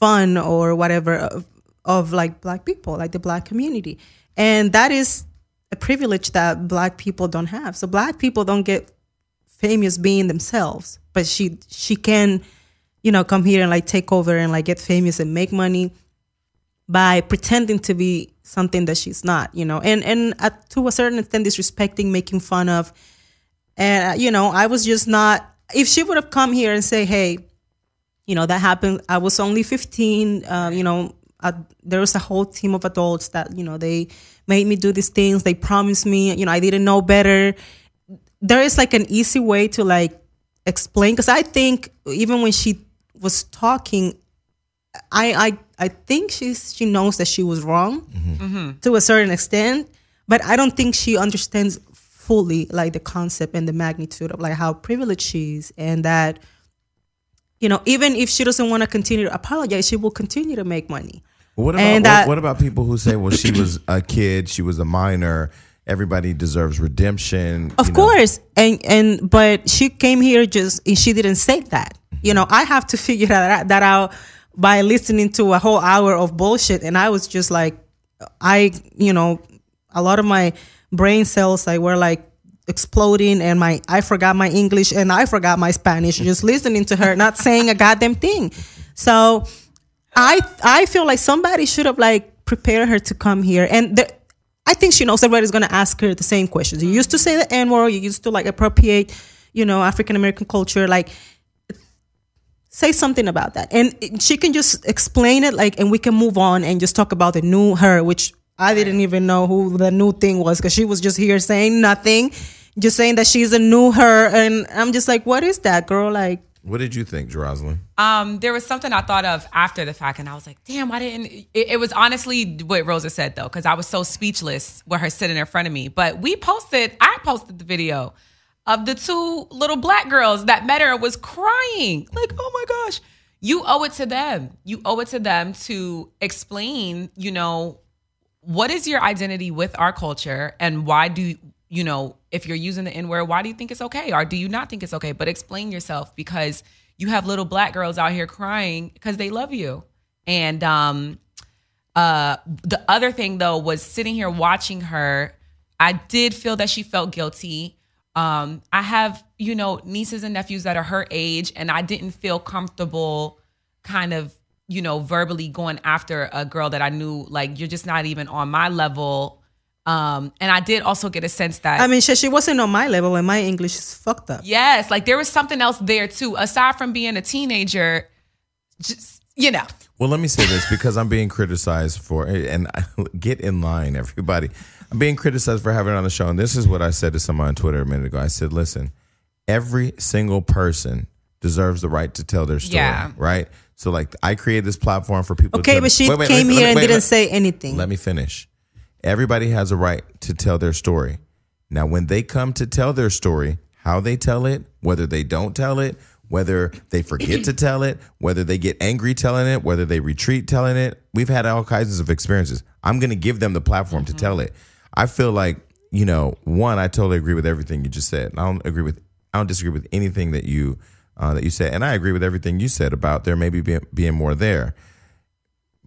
Speaker 3: fun or whatever of, of like black people, like the black community, and that is a privilege that black people don't have. So black people don't get famous being themselves, but she she can, you know, come here and like take over and like get famous and make money by pretending to be something that she's not, you know, and and at, to a certain extent disrespecting, making fun of, and uh, you know, I was just not. If she would have come here and say, "Hey, you know, that happened. I was only 15. Uh, you know, uh, there was a whole team of adults that you know they made me do these things. They promised me. You know, I didn't know better. There is like an easy way to like explain because I think even when she was talking, I I I think she's she knows that she was wrong to a certain extent, but I don't think she understands fully like the concept and the magnitude of like how privileged she is and that you know even if she doesn't want to continue to apologize, she will continue to make money.
Speaker 1: What about
Speaker 3: And
Speaker 1: what, what about people who say, "Well, she was a kid, she was a minor. Everybody deserves redemption."
Speaker 3: Of
Speaker 1: you know?
Speaker 3: course, and and but she came here just and she didn't say that. You know, I have to figure that out, that out by listening to a whole hour of bullshit, and I was just like, I you know, a lot of my brain cells like were like exploding, and my I forgot my English and I forgot my Spanish just listening to her, not saying a goddamn thing. So I I feel like somebody should have like prepared her to come here, and the, I think she knows everybody's gonna ask her the same questions. You used to say the N word. You used to like appropriate, you know, African American culture. Like, say something about that, and she can just explain it. Like, and we can move on and just talk about the new her, which I didn't even know who the new thing was because she was just here saying nothing, just saying that she's a new her, and I'm just like, what is that, girl? Like,
Speaker 1: What did you think, Jeroslyn?
Speaker 2: Um, there was something I thought of after the fact, and I was like, "Damn, why didn't?" It, it was honestly what Rosa said though, because I was so speechless with her sitting in front of me. But we posted, I posted the video of the two little black girls that met her and was crying, like, "Oh my gosh!" You owe it to them. You owe it to them to explain, you know, what is your identity with our culture and why do you, know if you're using the n word why do you think it's okay? Or do you not think it's okay? But explain yourself because you have little black girls out here crying because they love you. And um uh the other thing though was sitting here watching her i did feel that she felt guilty. Um i have you know nieces and nephews that are her age and i didn't feel comfortable kind of you know verbally going after a girl that i knew like you're just not even on my level um and i did also get a sense that
Speaker 3: I mean, she, she wasn't on my level, and my English is fucked up.
Speaker 2: yes like there was something else there too aside from being a teenager just you know
Speaker 1: Well, let me say this because I'm being criticized for, and get in line, everybody. I'm being criticized for having it on the show, and this is what I said to someone on Twitter a minute ago. I said, "Listen, every single person deserves the right to tell their story,
Speaker 2: Yeah.
Speaker 1: right? So, like, I created this platform for people.
Speaker 3: Okay,
Speaker 1: to
Speaker 3: but she
Speaker 1: Wait, wait,
Speaker 3: came
Speaker 1: let
Speaker 3: here
Speaker 1: let
Speaker 3: and
Speaker 1: wait,
Speaker 3: didn't
Speaker 1: let-
Speaker 3: say anything.
Speaker 1: Let me finish. Everybody has a right to tell their story. Now, when they come to tell their story, how they tell it, whether they don't tell it, whether they forget to tell it, whether they get angry telling it, whether they retreat telling it, we've had all kinds of experiences. I'm going to give them the platform to tell it. I feel like, you know, one, I totally agree with everything you just said. I don't agree with, I don't disagree with anything that you uh, that you said, and I agree with everything you said about there maybe being, being more there.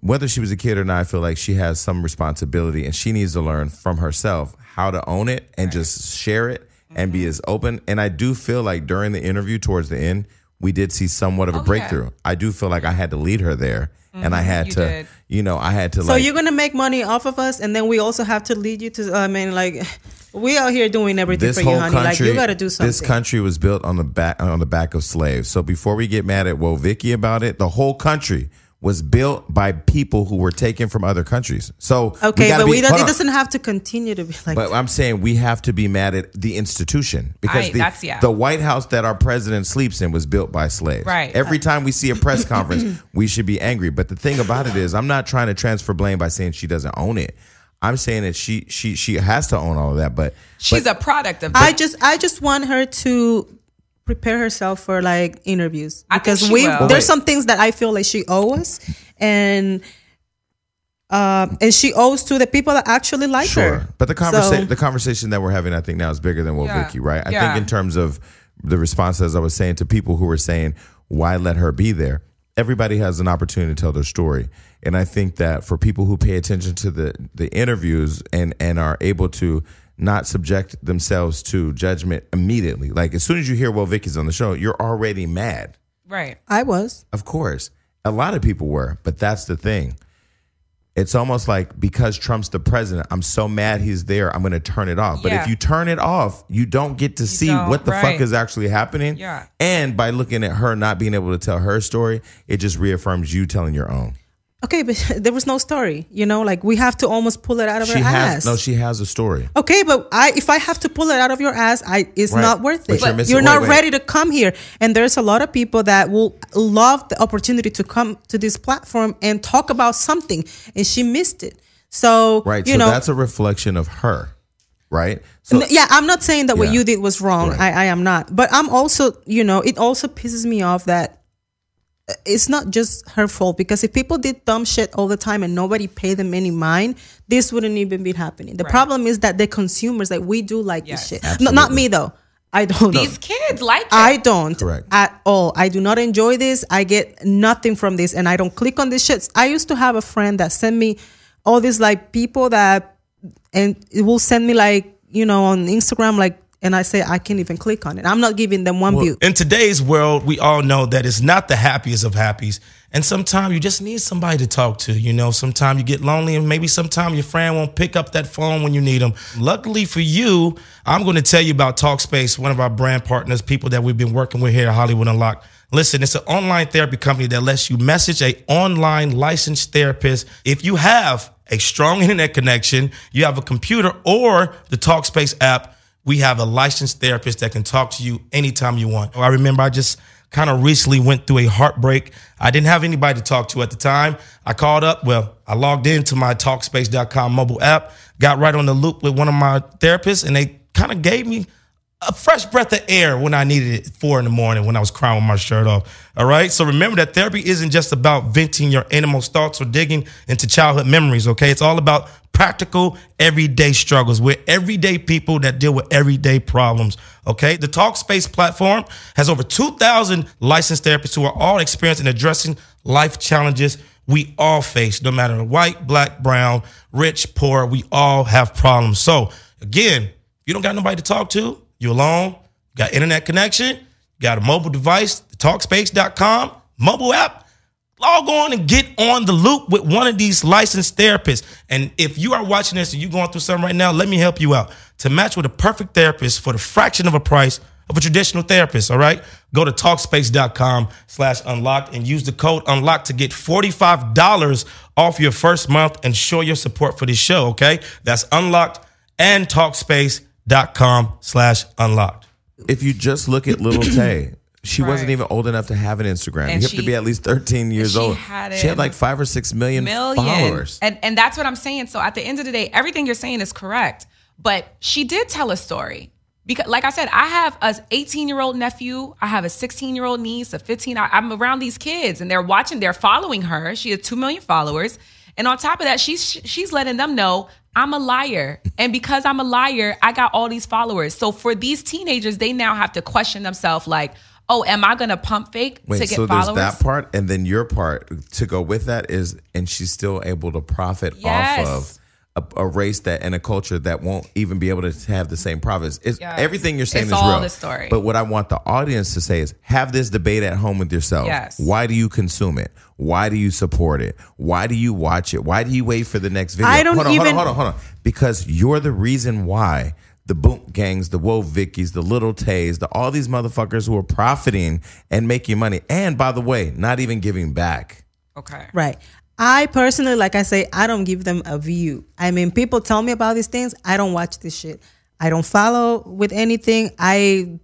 Speaker 1: Whether she was a kid or not, I feel like she has some responsibility, and she needs to learn from herself how to own it and just share it and
Speaker 2: Mm-hmm.
Speaker 1: be as open. And I do feel like during the interview, towards the end, we did see somewhat of a
Speaker 2: Oh, yeah.
Speaker 1: breakthrough. I do feel like I had to lead her there, and I had
Speaker 2: you
Speaker 1: to,
Speaker 2: did.
Speaker 1: you know, I had to
Speaker 3: So
Speaker 1: like.
Speaker 3: you're gonna make money off of us, and then we also have to lead you to. I mean, like, we out here doing everything for you, honey.
Speaker 1: country,
Speaker 3: like, you got to do something.
Speaker 1: This country was built on the back on the back of slaves. So before we get mad at Woah Vicky about it, the whole country was built by people who were taken from other countries. So
Speaker 3: okay,
Speaker 1: gotta
Speaker 3: but
Speaker 1: be-
Speaker 3: we don't, it
Speaker 1: on.
Speaker 3: doesn't have to continue to be like.
Speaker 1: But I'm saying we have to be mad at the institution because
Speaker 2: I-
Speaker 1: the,
Speaker 2: that's- yeah.
Speaker 1: the White House that our president sleeps in was built by slaves.
Speaker 2: Right.
Speaker 1: Every time we see a press conference, we should be angry. But the thing about it is, I'm not trying to transfer blame by saying she doesn't own it. I'm saying that she she she has to own all of that. But
Speaker 2: She's a product of.
Speaker 3: I just I just want her to prepare herself for like interviews because we
Speaker 2: will.
Speaker 3: There's some things that I feel like she owes us and um and she owes to the people that actually like
Speaker 1: Sure,
Speaker 3: her.
Speaker 1: but the conversation
Speaker 3: So-
Speaker 1: the conversation that we're having, I think now is bigger than what
Speaker 2: Yeah.
Speaker 1: Vicky, right? I
Speaker 2: Yeah.
Speaker 1: think in terms of the response, as I was saying to people who were saying, "Why let her be there?" Everybody has an opportunity to tell their story, and I think that for people who pay attention to the the interviews and and are able to not subject themselves to judgment immediately, like as soon as you hear, "Well, Vicky's on the show," you're already mad.
Speaker 2: right.
Speaker 3: I was.
Speaker 1: Of course. A lot of people were, but that's the thing. It's almost like because Trump's the president, I'm so mad he's there, I'm going to turn it off. But
Speaker 2: Yeah.
Speaker 1: if you turn it off, you don't get to see
Speaker 2: don't,
Speaker 1: what the
Speaker 2: right.
Speaker 1: fuck is actually happening.
Speaker 2: Yeah.
Speaker 1: And by looking at her not being able to tell her story, it just reaffirms you telling your own.
Speaker 3: Okay, but there was no story. You know, like we have to almost pull it out of
Speaker 1: She
Speaker 3: her
Speaker 1: has
Speaker 3: ass.
Speaker 1: no, she has a story.
Speaker 3: Okay, but I if I have to pull it out of your ass, I it's
Speaker 1: Right.
Speaker 3: not worth
Speaker 1: But
Speaker 3: it.
Speaker 1: you're missing-
Speaker 3: you're not
Speaker 1: wait, wait.
Speaker 3: ready to come here, and there's a lot of people that will love the opportunity to come to this platform and talk about something, and she missed it. So
Speaker 1: Right.
Speaker 3: you
Speaker 1: so
Speaker 3: know,
Speaker 1: that's a reflection of her. Right. So
Speaker 3: yeah, I'm not saying that what you did was wrong.
Speaker 1: Right.
Speaker 3: I, I am not. But I'm also, you know, it also pisses me off that it's not just her fault because if people did dumb shit all the time and nobody paid them any mind, this wouldn't even be happening. The
Speaker 2: Right.
Speaker 3: problem is that the consumers, like we do like
Speaker 2: Yes.
Speaker 3: this shit. No, not me though. I don't.
Speaker 2: These kids like it.
Speaker 3: I don't
Speaker 1: Correct.
Speaker 3: at all. I do not enjoy this. I get nothing from this, and I don't click on this shit. I used to have a friend that sent me all these like people that, and it will send me like you know on Instagram like, and I say I can't even click on it. I'm not giving them one view.
Speaker 4: In today's world, we all know that it's not the happiest of happies. And sometimes you just need somebody to talk to. You know, sometimes you get lonely, and maybe sometimes your friend won't pick up that phone when you need them. Luckily for you, I'm going to tell you about Talkspace, one of our brand partners, people that we've been working with here at Hollywood Unlocked. Listen, it's an online therapy company that lets you message a online licensed therapist. If you have a strong internet connection, you have a computer or the Talkspace app, we have a licensed therapist that can talk to you anytime you want. Oh, I remember I just kind of recently went through a heartbreak. I didn't have anybody to talk to at the time. I called up, well, I logged into my Talkspace.com mobile app, got right on the loop with one of my therapists, and they kind of gave me a fresh breath of air when I needed it four in the morning when I was crying with my shirt off. All right. So remember that therapy isn't just about venting your innermost thoughts or digging into childhood memories. Okay. It's all about practical everyday struggles. We're everyday people that deal with everyday problems. Okay. The Talkspace platform has over 2,000 licensed therapists who are all experienced in addressing life challenges we all face, no matter white, black, brown, rich, poor, we all have problems. So again, you don't got nobody to talk to, you alone, got internet connection, got a mobile device, The talkspace.com, mobile app, log on and get on the loop with one of these licensed therapists. And if you are watching this and you're going through something right now, let me help you out. To match with a perfect therapist for the fraction of a price of a traditional therapist, all right? Go to talkspace.com slash unlocked and use the code unlocked to get $45 off your first month and show your support for this show, okay? That's unlocked and talkspace.com slash unlocked.
Speaker 1: if you just look at Little Tay, she wasn't even old enough to have an Instagram.
Speaker 2: And
Speaker 1: you have to be at least 13 years
Speaker 2: she
Speaker 1: old.
Speaker 2: had
Speaker 1: she had like five or six million,
Speaker 2: million.
Speaker 1: followers.
Speaker 2: And and that's what I'm saying. So at the end of the day, everything you're saying is correct. But she did tell a story. Because like I said, I have a 18 year old nephew, I have a 16 year old niece, a 15. I, I'm around these kids and they're watching, they're following her. She has two million followers. And on top of that, she's she's letting them know I'm a liar. And because I'm a liar, I got all these followers. So for these teenagers, they now have to question themselves like, oh, am I gonna pump fake
Speaker 1: Wait,
Speaker 2: to get
Speaker 1: so
Speaker 2: followers?
Speaker 1: there's that part, and then your part to go with that is, and she's still able to profit
Speaker 2: Yes.
Speaker 1: off of a, a race that and a culture that won't even be able to have the same profits. It's,
Speaker 2: Yes.
Speaker 1: Everything you're saying
Speaker 2: It's
Speaker 1: is
Speaker 2: all
Speaker 1: real.
Speaker 2: the story.
Speaker 1: But what I want the audience to say is, have this debate at home with yourself.
Speaker 2: Yes.
Speaker 1: Why do you consume it? Why do you support it? Why do you watch it? Why do you wait for the next video?
Speaker 3: I don't
Speaker 1: hold on,
Speaker 3: even-
Speaker 1: hold on, hold on, hold on. Because you're the reason why the Boonk Gangs, the Woah Vickies, the Little Tays, the all these motherfuckers who are profiting and making money, and by the way, not even giving back.
Speaker 2: okay.
Speaker 3: Right. I personally, like I say, I don't give them a view. I mean, people tell me about these things. I don't watch this shit. I don't follow with anything. I,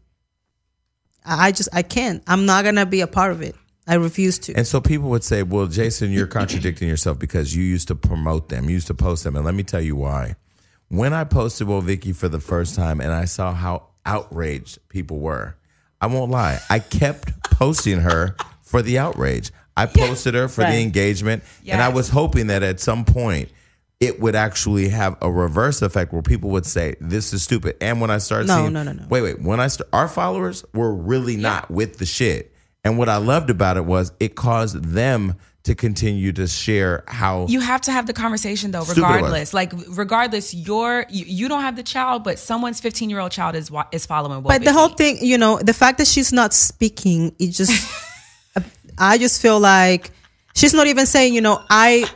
Speaker 3: I just, I can't. I'm not gonna be a part of it. I refuse to.
Speaker 1: And so people would say, "Well, Jason, you're contradicting yourself because you used to promote them, you used to post them." And let me tell you why. When I posted Woah Vicky for the first time, and I saw how outraged people were, I won't lie. I kept posting her for the outrage. I posted her for the
Speaker 3: Right.
Speaker 1: engagement, and I was hoping that at some point it would actually have a reverse effect where people would say, "This is stupid." And when I started
Speaker 3: No,
Speaker 1: seeing,
Speaker 3: no, no, no.
Speaker 1: wait, wait, when I st- our followers were really not with the shit, and what I loved about it was it caused them to continue to share how
Speaker 2: You have to have the conversation though,
Speaker 1: Stupid it was.
Speaker 2: regardless. Like regardless, you're you, you don't have the child, but someone's 15 year old child is wa- is following. Woe
Speaker 3: but the whole thing, you know, the fact that she's not speaking, it just, I just feel like she's not even saying, you know, I,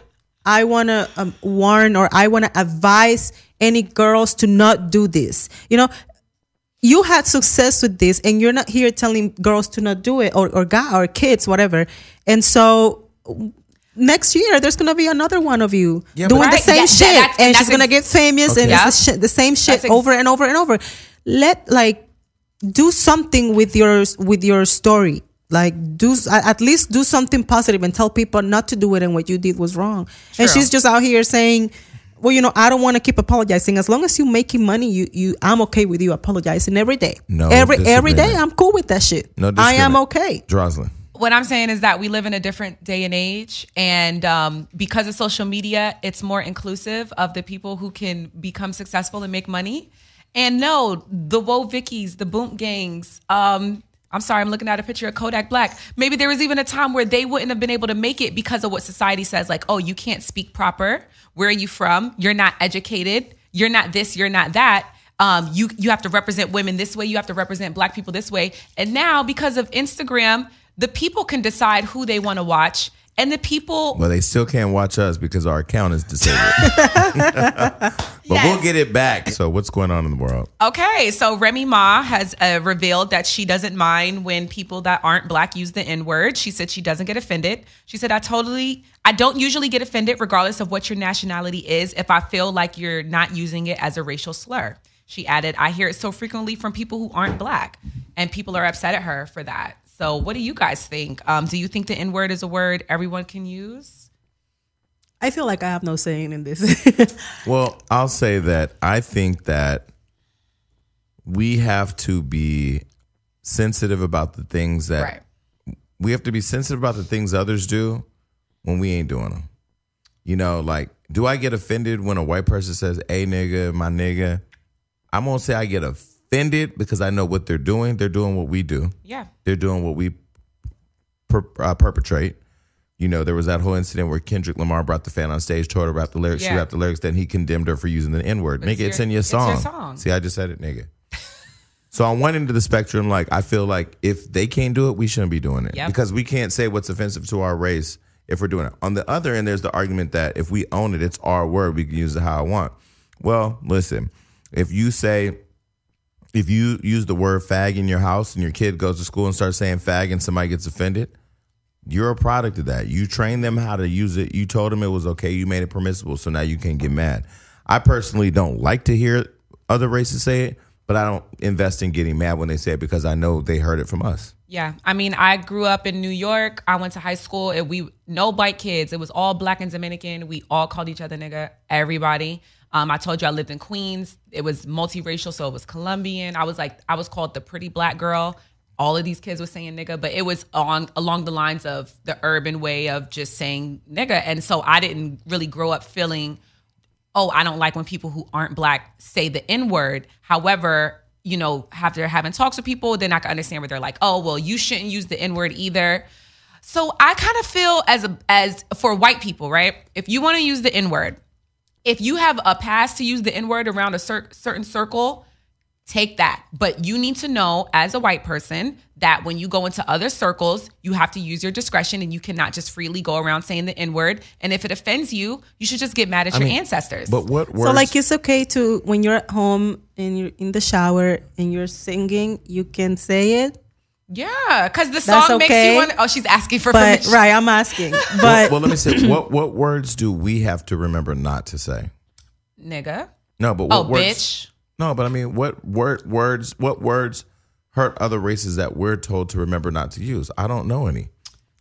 Speaker 3: I want to um, warn or I want to advise any girls to not do this. You know, you had success with this, and you're not here telling girls to not do it, or or guy or kids, whatever. And so. Next year, there's gonna be another one of you
Speaker 1: Yeah,
Speaker 3: doing
Speaker 1: but-
Speaker 3: the same
Speaker 2: yeah,
Speaker 3: shit,
Speaker 2: yeah, that's-
Speaker 3: and
Speaker 2: that's
Speaker 3: she's gonna get famous, and
Speaker 2: Okay.
Speaker 3: it's the, sh- the same shit
Speaker 2: ex-
Speaker 3: over and over and over. Let like do something with your with your story. Like do at at least do something positive and tell people not to do it and what you did was wrong. And she's just out here saying, "Well, you know, I don't want to keep apologizing. As long as you're making money, you you I'm okay with you apologizing every day.
Speaker 1: No
Speaker 3: every every day. I'm cool with that shit.
Speaker 1: no
Speaker 3: I am okay.
Speaker 1: Jeroslyn.
Speaker 2: what I'm saying is that we live in a different day and age, and um, because of social media, it's more inclusive of the people who can become successful and make money. And no, the Woah Vickies, the Boonk Gangs. Um, I'm sorry, I'm looking at a picture of Kodak Black. Maybe there was even a time where they wouldn't have been able to make it because of what society says, like, oh, you can't speak proper. Where are you from? You're not educated. You're not this. You're not that um, you you have to represent women this way, you have to represent black people this way. And now because of Instagram, the people can decide who they want to watch. And the people
Speaker 1: Well, they still can't watch us because our account is disabled. but we'll get it back. So, what's going on in the world?
Speaker 2: Okay, so Remy Ma has uh, revealed that she doesn't mind when people that aren't black use the N word. She said she doesn't get offended. She said, I totally, I don't usually get offended regardless of what your nationality is if I feel like you're not using it as a racial slur. She added, I hear it so frequently from people who aren't black, and people are upset at her for that. So, what do you guys think? Um, do you think the N word is a word everyone can use?
Speaker 3: I feel like I have no saying in this.
Speaker 1: Well, I'll say that I think that we have to be sensitive about the things that
Speaker 2: Right.
Speaker 1: we have to be sensitive about the things others do when we ain't doing them. You know, like, do I get offended when a white person says, "Hey, nigga, my nigga"? I'm gonna say I get offended because I know what they're doing. They're doing what we do.
Speaker 2: Yeah.
Speaker 1: They're doing what we per, uh, perpetrate. You know, there was that whole incident where Kendrick Lamar brought the fan on stage, told her about the lyrics. She
Speaker 2: Yeah.
Speaker 1: rapped the lyrics, then he condemned her for using the N word. Nigga,
Speaker 2: it's
Speaker 1: it's
Speaker 2: your-
Speaker 1: in your
Speaker 2: it's your
Speaker 1: song.
Speaker 2: song.
Speaker 1: See, I just said it, nigga. so on one end of the spectrum, like I feel like if they can't do it, we shouldn't be doing it
Speaker 2: Yep.
Speaker 1: because we can't say what's offensive to our race if we're doing it. On the other end, there's the argument that if we own it, it's our word. We can use it how I want. Well, listen, if you say if you use the word fag in your house and your kid goes to school and starts saying fag and somebody gets offended, you're a product of that. You trained them how to use it. You told them it was okay. You made it permissible. So now you can't get mad. I personally don't like to hear other races say it, but I don't invest in getting mad when they say it because I know they heard it from us.
Speaker 2: Yeah, I mean, I grew up in New York. I went to high school, and we no white kids. It was all black and Dominican. We all called each other nigga. Everybody. Um, I told you I lived in Queens. It was multiracial, so it was Colombian. I was like, I was called the pretty black girl. All of these kids were saying nigga, but it was on along the lines of the urban way of just saying nigga, and so I didn't really grow up feeling oh, I don't like when people who aren't black say the N word. However, you know, after having talks with people, they're not gonna understand where they're like, oh, well, you shouldn't use the N word either. So I kind of feel as a, as for white people, right? If you want to use the N word, if you have a pass to use the N word around a cer- certain circle, take that. But you need to know as a white person that when you go into other circles, you have to use your discretion and you cannot just freely go around saying the N word. And if it offends you, you should just get mad at your
Speaker 1: mean,
Speaker 2: ancestors.
Speaker 1: But what words?
Speaker 3: So like it's okay to when you're at home and you're in the shower and you're singing, you can say it.
Speaker 2: Yeah, because the
Speaker 3: That's
Speaker 2: song makes you want. Oh, she's asking for
Speaker 3: But
Speaker 2: permission.
Speaker 3: right, I'm asking. But
Speaker 1: well, let me say what what words do we have to remember not to say?
Speaker 2: Nigga.
Speaker 1: No, but what
Speaker 2: Oh,
Speaker 1: words?
Speaker 2: bitch.
Speaker 1: No, but I mean, what word words? What words hurt other races that we're told to remember not to use? I don't know any.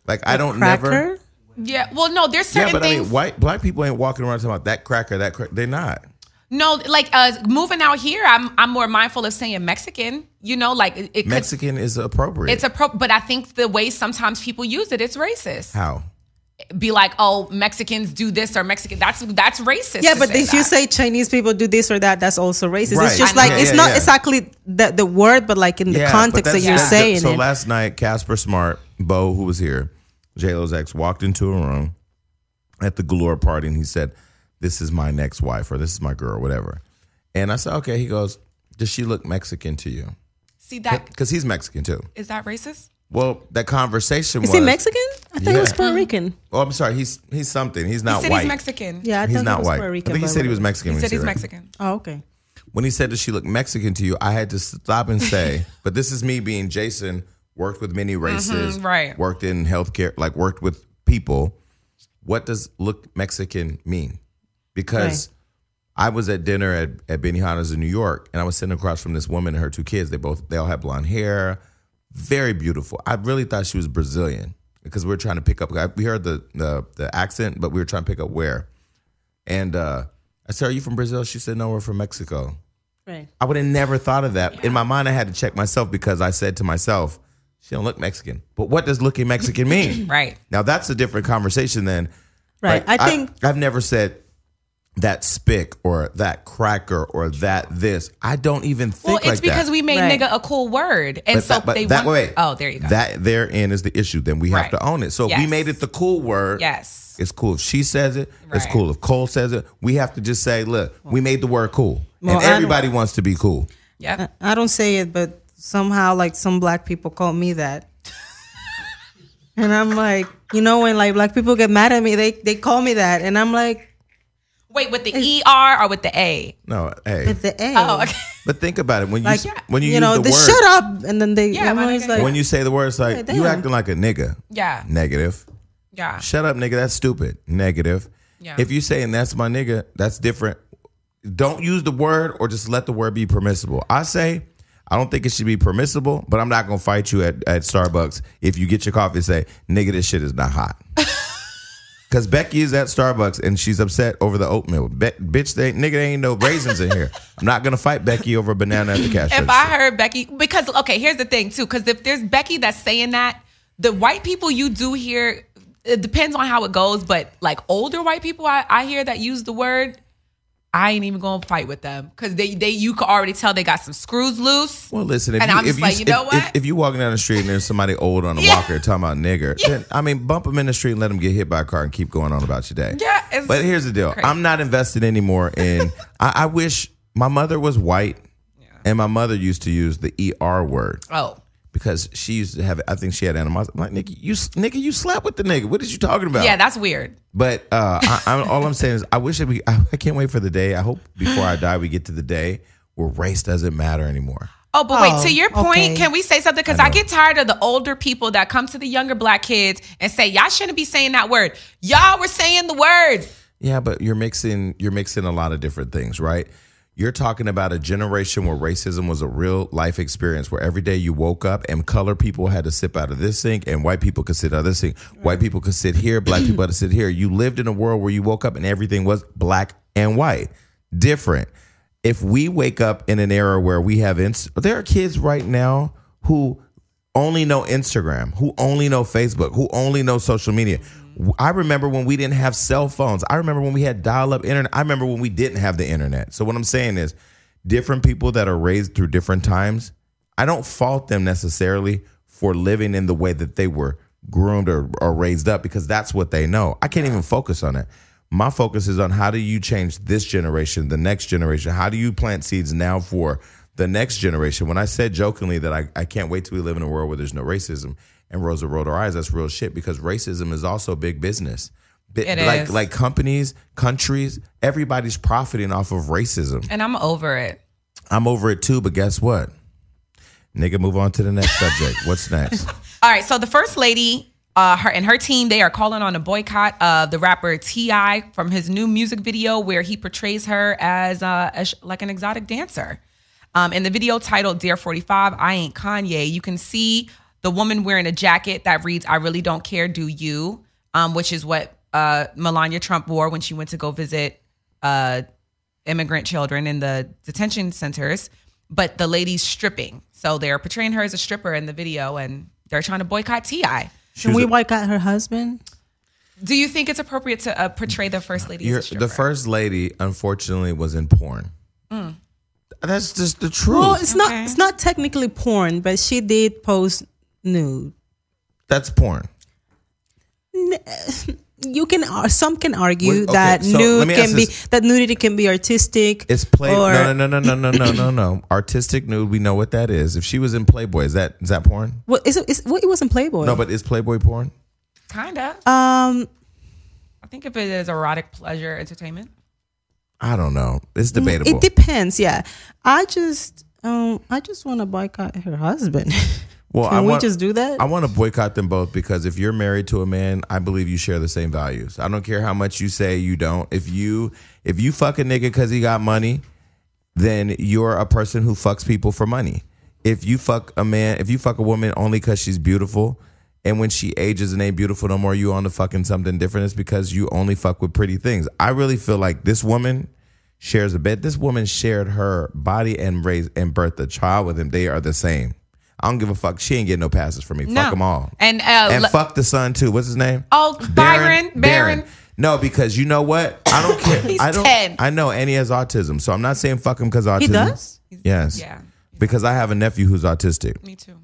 Speaker 1: Like I don't never.
Speaker 2: Yeah. Well, no, there's certain
Speaker 1: Yeah,
Speaker 2: certain
Speaker 1: but I mean, white black people ain't walking around talking about that cracker, that crack. They're not.
Speaker 2: no, like uh, moving out here, I'm I'm more mindful of saying Mexican. You know, like it, it could-
Speaker 1: Mexican is appropriate.
Speaker 2: It's a pro, but I think the way sometimes people use it, it's racist.
Speaker 1: how?
Speaker 2: Be like, oh, Mexicans do this or Mexican. That's that's racist.
Speaker 3: Yeah, but
Speaker 2: say
Speaker 3: if you say Chinese people do this or that, that's also racist.
Speaker 1: Right.
Speaker 3: It's just like
Speaker 2: know.
Speaker 3: it's
Speaker 1: Yeah,
Speaker 3: not
Speaker 1: yeah.
Speaker 3: exactly the the word, but like in the context that you're
Speaker 1: that's-
Speaker 3: saying
Speaker 1: So
Speaker 3: it.
Speaker 1: last night, Casper Smart, Bo, who was here, J Lo's ex, walked into a room at the Galore party, and he said, "This is my next wife, or this is my girl, or whatever." And I said, "Okay." He goes, "Does she look Mexican to you?"
Speaker 2: See that
Speaker 1: Because he's Mexican too.
Speaker 2: is that racist?
Speaker 1: Well, that conversation
Speaker 3: Is
Speaker 1: was
Speaker 3: he Mexican? I thought he was
Speaker 1: Yeah.
Speaker 3: Puerto Rican.
Speaker 1: Oh, I'm sorry. He's he's something. He's
Speaker 2: He
Speaker 1: not
Speaker 2: said
Speaker 1: white.
Speaker 2: he's Mexican.
Speaker 3: Yeah, I
Speaker 1: He's
Speaker 3: thought
Speaker 1: not
Speaker 3: he was
Speaker 1: white.
Speaker 3: Puerto Rican.
Speaker 1: I think he
Speaker 3: but
Speaker 1: said he was. Mexican.
Speaker 2: He
Speaker 1: when
Speaker 2: said he's
Speaker 1: it.
Speaker 2: Mexican.
Speaker 3: Oh, okay.
Speaker 1: when he said, "Does she look Mexican to you?" I had to stop and say, "But this is me being Jason. Worked with many races.
Speaker 2: Mm-hmm, right.
Speaker 1: Worked in healthcare. Like worked with people. What does look Mexican mean? Because I was at dinner at at Benihana's in New York, and I was sitting across from this woman and her two kids. They both they all had blonde hair, very beautiful. I really thought she was Brazilian because we were trying to pick up. We heard the the, the accent, but we were trying to pick up where. And uh, I said, "Are you from Brazil?" She said, "No, we're from Mexico."
Speaker 3: Right.
Speaker 1: I would have never thought of that. In my mind, I had to check myself because I said to myself, "She don't look Mexican." But what does looking Mexican mean?
Speaker 2: Right.
Speaker 1: Now that's a different conversation. Then,
Speaker 3: Right.
Speaker 1: Like,
Speaker 3: I think
Speaker 1: I've never said that spick or that cracker or that this. I don't even think
Speaker 2: Well, it's
Speaker 1: like
Speaker 2: because
Speaker 1: that.
Speaker 2: we made
Speaker 3: Right.
Speaker 2: nigga a cool word, and
Speaker 1: But
Speaker 2: so
Speaker 1: that, but
Speaker 2: they
Speaker 1: that
Speaker 2: want.
Speaker 1: way,
Speaker 2: oh, there you go.
Speaker 1: That therein is the issue. Then we have
Speaker 2: Right.
Speaker 1: to own it. So if we made it the cool word.
Speaker 2: yes.
Speaker 1: It's cool if she says it. It's cool if Cole says it. We have to just say, look, we made the word cool.
Speaker 3: Well,
Speaker 1: and everybody wants to be cool.
Speaker 2: Yep.
Speaker 3: I don't say it, but somehow like some black people call me that. and I'm like, you know, when like black people get mad at me, they they call me that, and I'm like,
Speaker 2: Wait, with the E R or with the A?
Speaker 1: No, hey.
Speaker 3: with the A.
Speaker 2: Oh, okay.
Speaker 1: But think about it. When you
Speaker 3: Like,
Speaker 1: s- when you,
Speaker 3: you
Speaker 1: use
Speaker 3: know,
Speaker 1: the
Speaker 3: they
Speaker 1: word,
Speaker 3: shut up, and then they.
Speaker 2: Yeah,
Speaker 3: I'm always like,
Speaker 1: when you say the word, it's like
Speaker 3: Yeah,
Speaker 1: you
Speaker 3: damn.
Speaker 1: acting like a nigga.
Speaker 2: Yeah.
Speaker 1: Negative.
Speaker 2: Yeah.
Speaker 1: Shut up, nigga. That's stupid. Negative.
Speaker 2: Yeah.
Speaker 1: If you saying that's my nigga, that's different. Don't use the word or just let the word be permissible. I say I don't think it should be permissible, but I'm not gonna fight you at, at Starbucks if you get your coffee and say, nigga, this shit is not hot. Cause Becky is at Starbucks and she's upset over the oatmeal. Be- bitch, they nigga, there ain't no raisins in here. I'm not gonna fight Becky over a banana at the cash
Speaker 2: If
Speaker 1: register.
Speaker 2: I heard Becky, because okay, here's the thing too, because if there's Becky that's saying that, the white people you do hear, it depends on how it goes, but like older white people, I, I hear that use the word. I ain't even gonna fight with them because they they you can already tell they got some screws loose.
Speaker 1: Well, listen. If
Speaker 2: And
Speaker 1: you,
Speaker 2: I'm
Speaker 1: if
Speaker 2: just like, you
Speaker 1: if-
Speaker 2: know
Speaker 1: if,
Speaker 2: what?
Speaker 1: If, you walking down the street and there's somebody old on a
Speaker 2: Yeah.
Speaker 1: walker talking about nigger, then I mean, bump them in the street and let them get hit by a car and keep going on about your day.
Speaker 2: Yeah,
Speaker 1: But here's the deal.
Speaker 2: crazy.
Speaker 1: I'm not invested anymore in. I, I wish my mother was white, and my mother used to use the er word
Speaker 2: Oh,
Speaker 1: because she used to have. I think she had animosity. I'm like, nigga, you nigga, you slept with the nigga. What is you talking about?
Speaker 2: yeah, that's weird.
Speaker 1: But uh, I, I'm, all I'm saying is, I wish that we. I, I can't wait for the day. I hope before I die, we get to the day where race doesn't matter anymore.
Speaker 2: Oh, but wait,
Speaker 3: Oh,
Speaker 2: to your point,
Speaker 3: okay.
Speaker 2: can we say something? Because
Speaker 1: I
Speaker 2: I, get tired of the older people that come to the younger black kids and say, Y'all shouldn't be saying that word. Y'all were saying the word.
Speaker 1: Yeah, but you're mixing you're mixing a lot of different things, right? You're talking about a generation where racism was a real life experience where every day you woke up and color people had to sip out of this sink and white people could sit out of this sink. White people could sit here, black people had to sit here. You lived in a world where you woke up and everything was black and white. Different. If we wake up in an era where we have inst- there are kids right now who only know Instagram, who only know Facebook, who only know social media. I remember when we didn't have cell phones. I remember when we had dial up internet. I remember when we didn't have the internet. So what I'm saying is different people that are raised through different times, I don't fault them necessarily for living in the way that they were groomed or, or raised up because that's what they know. I can't even focus on it. My focus is on how do you change this generation, the next generation? How do you plant seeds now for the next generation? When I said jokingly that I, I can't wait till we live in a world where there's no racism and Rosa rolled her eyes, that's real shit because racism is also big business.
Speaker 2: It
Speaker 1: like
Speaker 2: is.
Speaker 1: like companies, countries, everybody's profiting off of racism.
Speaker 2: And I'm over it.
Speaker 1: I'm over it too, but guess what? Nigga, move on to the next subject. What's next?
Speaker 2: All right, so the first lady, uh, her and her team, they are calling on a boycott of the rapper T.I. from his new music video where he portrays her as, uh, as like an exotic dancer. Um, in the video titled "Dear 45," I ain't Kanye. You can see the woman wearing a jacket that reads "I really don't care, do you?" Um, which is what uh, Melania Trump wore when she went to go visit uh, immigrant children in the detention centers, but the lady's stripping. So they're portraying her as a stripper in the video and they're trying to boycott Ti.
Speaker 3: Can we boycott her husband?
Speaker 2: Do you think it's appropriate to uh, portray the first lady
Speaker 1: You're,
Speaker 2: a stripper?
Speaker 1: the first lady, unfortunately, was in porn. That's just the truth.
Speaker 3: Well, it's not. It's not technically porn, but she did pose nude.
Speaker 1: That's porn.
Speaker 3: You can. uh, Some can argue
Speaker 1: okay,
Speaker 3: that
Speaker 1: so
Speaker 3: nude can be
Speaker 1: this.
Speaker 3: that nudity can be artistic.
Speaker 1: It's play.
Speaker 3: or-
Speaker 1: no, no, no, no, no, no, no, no, no. Artistic nude. We know what that is. If she was in Playboy, is that is that porn?
Speaker 3: Well, is it, is, well, it wasn't Playboy.
Speaker 1: No, but is Playboy porn?
Speaker 2: Kinda.
Speaker 3: um,
Speaker 2: I think if it is erotic pleasure entertainment.
Speaker 1: I don't know. It's debatable.
Speaker 3: it depends. Yeah, I just um, I just want to boycott her husband.
Speaker 1: well,
Speaker 3: Can
Speaker 1: I
Speaker 3: we
Speaker 1: want,
Speaker 3: just do that?
Speaker 1: I want to boycott them both because if you're married to a man, I believe you share the same values. I don't care how much you say you don't. If you if you fuck a nigga because he got money, then you're a person who fucks people for money. If you fuck a man, if you fuck a woman only because she's beautiful, and when she ages and ain't beautiful no more, you on to fucking something different. It's because you only fuck with pretty things. I really feel like this woman shares a bed. This woman shared her body and raised and birthed a child with him. They are the same. I don't give a fuck. She ain't getting no passes from me.
Speaker 2: No.
Speaker 1: Fuck them all.
Speaker 2: And, uh,
Speaker 1: and fuck the son too. What's his name?
Speaker 2: Oh, Byron, Byron.
Speaker 1: No, because you know what? I don't care.
Speaker 2: He's
Speaker 1: I don't.
Speaker 2: 10.
Speaker 1: I know, and he has autism. So I'm not saying fuck him because autism.
Speaker 3: he does.
Speaker 1: Yes.
Speaker 2: Yeah.
Speaker 1: Because I have a nephew who's autistic.
Speaker 2: Me too.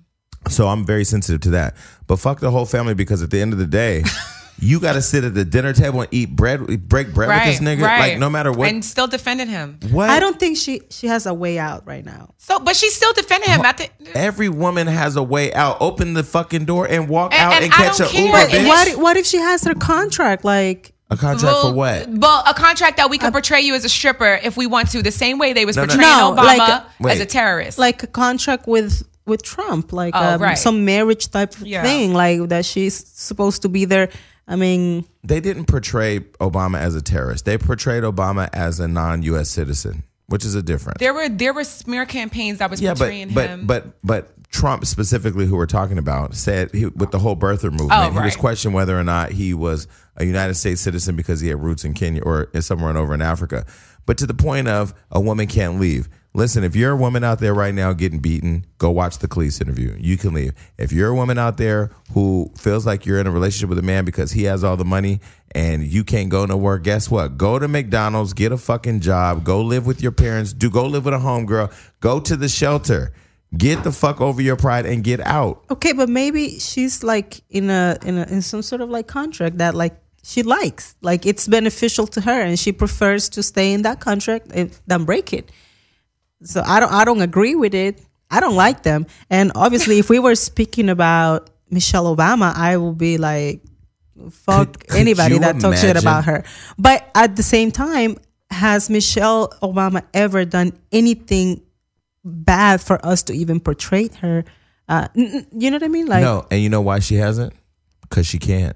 Speaker 1: So I'm very sensitive to that. But fuck the whole family because at the end of the day, you got to sit at the dinner table and eat bread, break bread
Speaker 2: Right.
Speaker 1: with this nigga.
Speaker 2: right.
Speaker 1: Like no matter what.
Speaker 2: And still defended him.
Speaker 1: what?
Speaker 3: I don't think she she has a way out right now.
Speaker 2: So, but she's still defending him. At the,
Speaker 1: Every woman has a way out. Open the fucking door and walk
Speaker 2: And-
Speaker 1: out
Speaker 2: and
Speaker 1: and, catch a
Speaker 2: care.
Speaker 1: Uber,
Speaker 2: But
Speaker 1: bitch.
Speaker 3: What what if she has her contract? Like
Speaker 1: a contract for what?
Speaker 2: Well, a contract that we can portray you as a stripper if we want to, the same way they was
Speaker 1: No, no,
Speaker 2: portraying
Speaker 3: no. No,
Speaker 2: Obama
Speaker 3: like-
Speaker 2: as
Speaker 1: Wait.
Speaker 2: a terrorist.
Speaker 3: like a contract with with Trump, like
Speaker 2: Oh,
Speaker 3: um,
Speaker 2: right.
Speaker 3: some marriage type
Speaker 2: Yeah.
Speaker 3: thing, like that she's supposed to be there. I mean,
Speaker 1: They didn't portray Obama as a terrorist. They portrayed Obama as a non-U.S. citizen, which is a difference.
Speaker 2: there were there were smear campaigns that was
Speaker 1: yeah, but
Speaker 2: portraying
Speaker 1: but
Speaker 2: him.
Speaker 1: but but Trump specifically, who we're talking about, said he, with the whole birther movement,
Speaker 2: Oh,
Speaker 1: he was questioned whether or not he was a United States citizen because he had roots in Kenya or somewhere over in Africa. But to the point of a woman can't leave. Listen, if you're a woman out there right now getting beaten, go watch the Cleese interview. You can leave. If you're a woman out there who feels like you're in a relationship with a man because he has all the money and you can't go nowhere, guess what? Go to McDonald's, get a fucking job, go live with your parents, do go live with a homegirl, go to the shelter. Get the fuck over your pride and get out.
Speaker 3: okay, but maybe she's like in a in a in some sort of like contract that like she likes, like it's beneficial to her, and she prefers to stay in that contract and, than break it. So I don't I don't agree with it. I don't like them, and obviously, if we were speaking about Michelle Obama, I will be like, fuck
Speaker 1: Could- could
Speaker 3: anybody that talks shit about her. But at the same time, has Michelle Obama ever done anything bad for us to even portray her? Uh, you know what I mean? Like,
Speaker 1: no, and you know why she hasn't? Because she can't.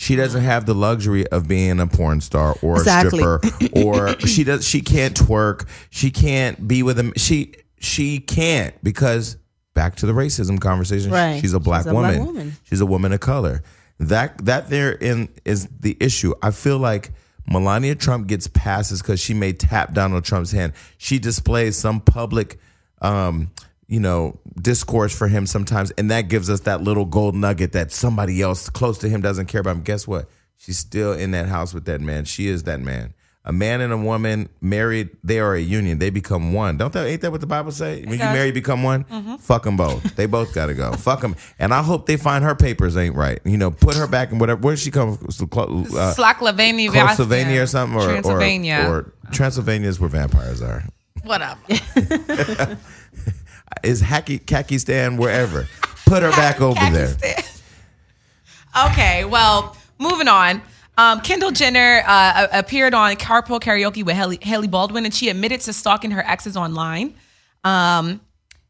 Speaker 1: She doesn't have the luxury of being a porn star or
Speaker 3: Exactly.
Speaker 1: a stripper, or she does. She can't twerk. She can't be with him. She she can't because back to the racism conversation.
Speaker 3: Right.
Speaker 1: She's a black
Speaker 3: She's a black
Speaker 1: woman.
Speaker 3: woman.
Speaker 1: She's a woman of color. That that there in is the issue. I feel like Melania Trump gets passes because she may tap Donald Trump's hand. She displays some public, um, you know, discourse for him sometimes, and that gives us that little gold nugget that somebody else close to him doesn't care about him. Guess what? She's still in that house with that man. She is that man. A man and a woman married, they are a union. They become one. Don't that ain't that what the Bible say? When you
Speaker 2: does.
Speaker 1: marry, become one. Fuck them both. They both got to go. Fuck them. And I hope they find her papers ain't right. You know, put her back in whatever. Where she come from? Uh, or something, or
Speaker 2: Transylvania.
Speaker 1: or, or Transylvania is where vampires are.
Speaker 2: whatever.
Speaker 1: Is Hacky Kakistan wherever? Put her back over there.
Speaker 2: okay, well, moving on. Um, Kendall Jenner uh, appeared on Carpool Karaoke with Hailey, Hailey Baldwin, and she admitted to stalking her exes online. Um,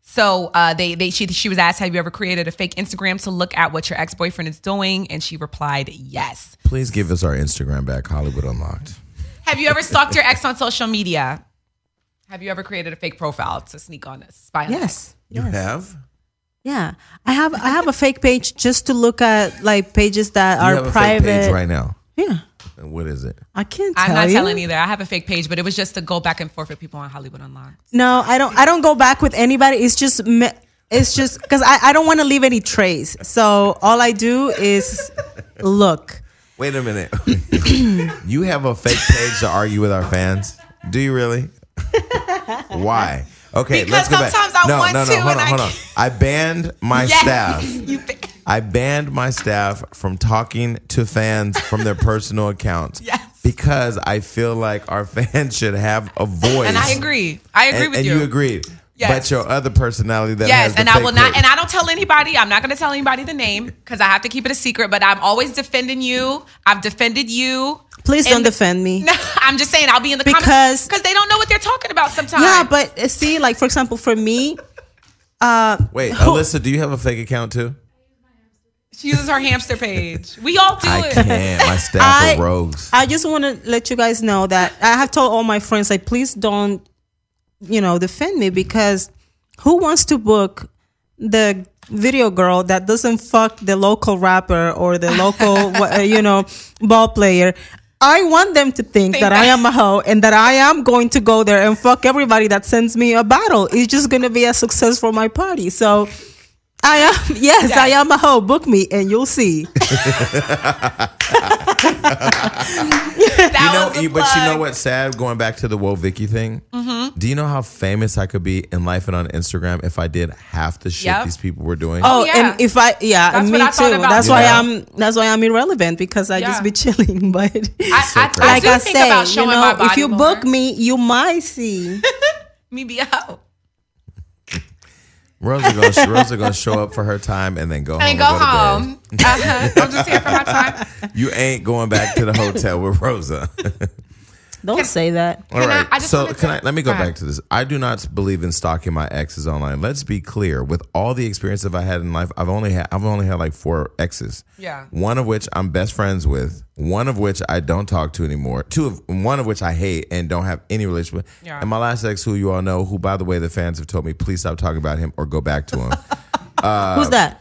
Speaker 2: so uh, they they she she was asked, "Have you ever created a fake Instagram to look at what your ex boyfriend is doing?" And she replied, "Yes."
Speaker 1: Please give us our Instagram back, Hollywood Unlocked.
Speaker 2: Have you ever stalked your ex on social media? Have you ever created a fake profile to sneak on us? Spy on?
Speaker 3: Yes.
Speaker 1: You
Speaker 3: yes.
Speaker 1: have?
Speaker 3: Yeah. I have I have a fake page just to look at like pages that
Speaker 1: You
Speaker 3: are
Speaker 1: have a
Speaker 3: private.
Speaker 1: fake page right now.
Speaker 3: Yeah.
Speaker 1: And What is it?
Speaker 3: I can't tell you.
Speaker 2: I'm not
Speaker 3: you.
Speaker 2: telling either. I have a fake page, but it was just to go back and forth with people on Hollywood Unlocked.
Speaker 3: No, I don't. I don't go back with anybody. It's just. Me- it's just because I, I don't want to leave any trace. So all I do is look.
Speaker 1: Wait a minute. you have a fake page to argue with our fans? Do you really? Why? Okay, let's
Speaker 2: Because
Speaker 1: go back.
Speaker 2: sometimes I
Speaker 1: no,
Speaker 2: want
Speaker 1: no, no,
Speaker 2: to
Speaker 1: hold
Speaker 2: and
Speaker 1: on,
Speaker 2: I
Speaker 1: hold on. I banned my
Speaker 2: Yes,
Speaker 1: staff. I banned my staff from talking to fans from their personal accounts.
Speaker 2: Yes.
Speaker 1: Because I feel like our fans should have a voice.
Speaker 2: and I agree. I agree
Speaker 1: And,
Speaker 2: with
Speaker 1: and
Speaker 2: you.
Speaker 1: And you agreed.
Speaker 2: Yes.
Speaker 1: But your other personality that has
Speaker 2: Yes,
Speaker 1: the
Speaker 2: and I will not,
Speaker 1: page-
Speaker 2: and I don't tell anybody. I'm not going to tell anybody the name because I have to keep it a secret. But I'm always defending you. I've defended you.
Speaker 3: Please
Speaker 2: And-
Speaker 3: don't defend me.
Speaker 2: No, I'm just saying I'll be in the
Speaker 3: Because-
Speaker 2: comments because they don't know what they're talking about sometimes.
Speaker 3: Yeah, but uh, see, like for example, for me,
Speaker 1: Wait, Alyssa, do you have a fake account too?
Speaker 2: she uses her hamster page. We all do
Speaker 1: I
Speaker 2: it.
Speaker 1: can't. My staff
Speaker 3: I-
Speaker 1: are rogues.
Speaker 3: I just want to let you guys know that I have told all my friends like, please don't, you know, defend me because who wants to book the video girl that doesn't fuck the local rapper or the local, uh, you know, ball player? I want them to think,
Speaker 2: Think
Speaker 3: that, I am a hoe and that I am going to go there and fuck everybody that sends me a battle. It's just going to be a success for my party. So I am, yes, I am a hoe. Book me and you'll see.
Speaker 2: That
Speaker 1: you know,
Speaker 2: was a
Speaker 1: you, but you know what's sad? Going back to the Woah Vicky thing.
Speaker 2: Mm-hmm.
Speaker 1: Do you know how famous I could be in life and on Instagram if I did half the shit
Speaker 2: Yep.
Speaker 1: these people were doing?
Speaker 3: Oh,
Speaker 2: yeah.
Speaker 3: and if I yeah,
Speaker 2: That's
Speaker 3: me
Speaker 2: what I
Speaker 3: too. That's
Speaker 2: too.
Speaker 3: why
Speaker 1: Yeah.
Speaker 3: I'm that's why I'm irrelevant because I
Speaker 2: Yeah.
Speaker 3: just be chilling. But
Speaker 2: I, I, I
Speaker 3: like
Speaker 2: do
Speaker 3: I
Speaker 2: think
Speaker 3: say, you know, if you
Speaker 2: more.
Speaker 3: book me, you might see.
Speaker 2: me be out
Speaker 1: Rosa gonna Rosa gonna show up for her time and then go home.
Speaker 2: and
Speaker 1: and
Speaker 2: go
Speaker 1: to bed.
Speaker 2: home. Uh-huh. I'm just here for my time.
Speaker 1: You ain't going back to the hotel with Rosa.
Speaker 3: Don't say that.
Speaker 1: All
Speaker 2: right. I- I just
Speaker 1: so can
Speaker 2: to-
Speaker 1: I let me go
Speaker 2: Go ahead.
Speaker 1: back to this. I do not believe in stalking my exes online. Let's be clear. With all the experience that I had in life, I've only had I've only had like four exes.
Speaker 2: Yeah.
Speaker 1: One of which I'm best friends with. One of which I don't talk to anymore. Two of one of which I hate and don't have any relationship with.
Speaker 2: Yeah.
Speaker 1: And my last ex, who you all know, who by the way the fans have told me, please stop talking about him or go back to him.
Speaker 3: Who's that?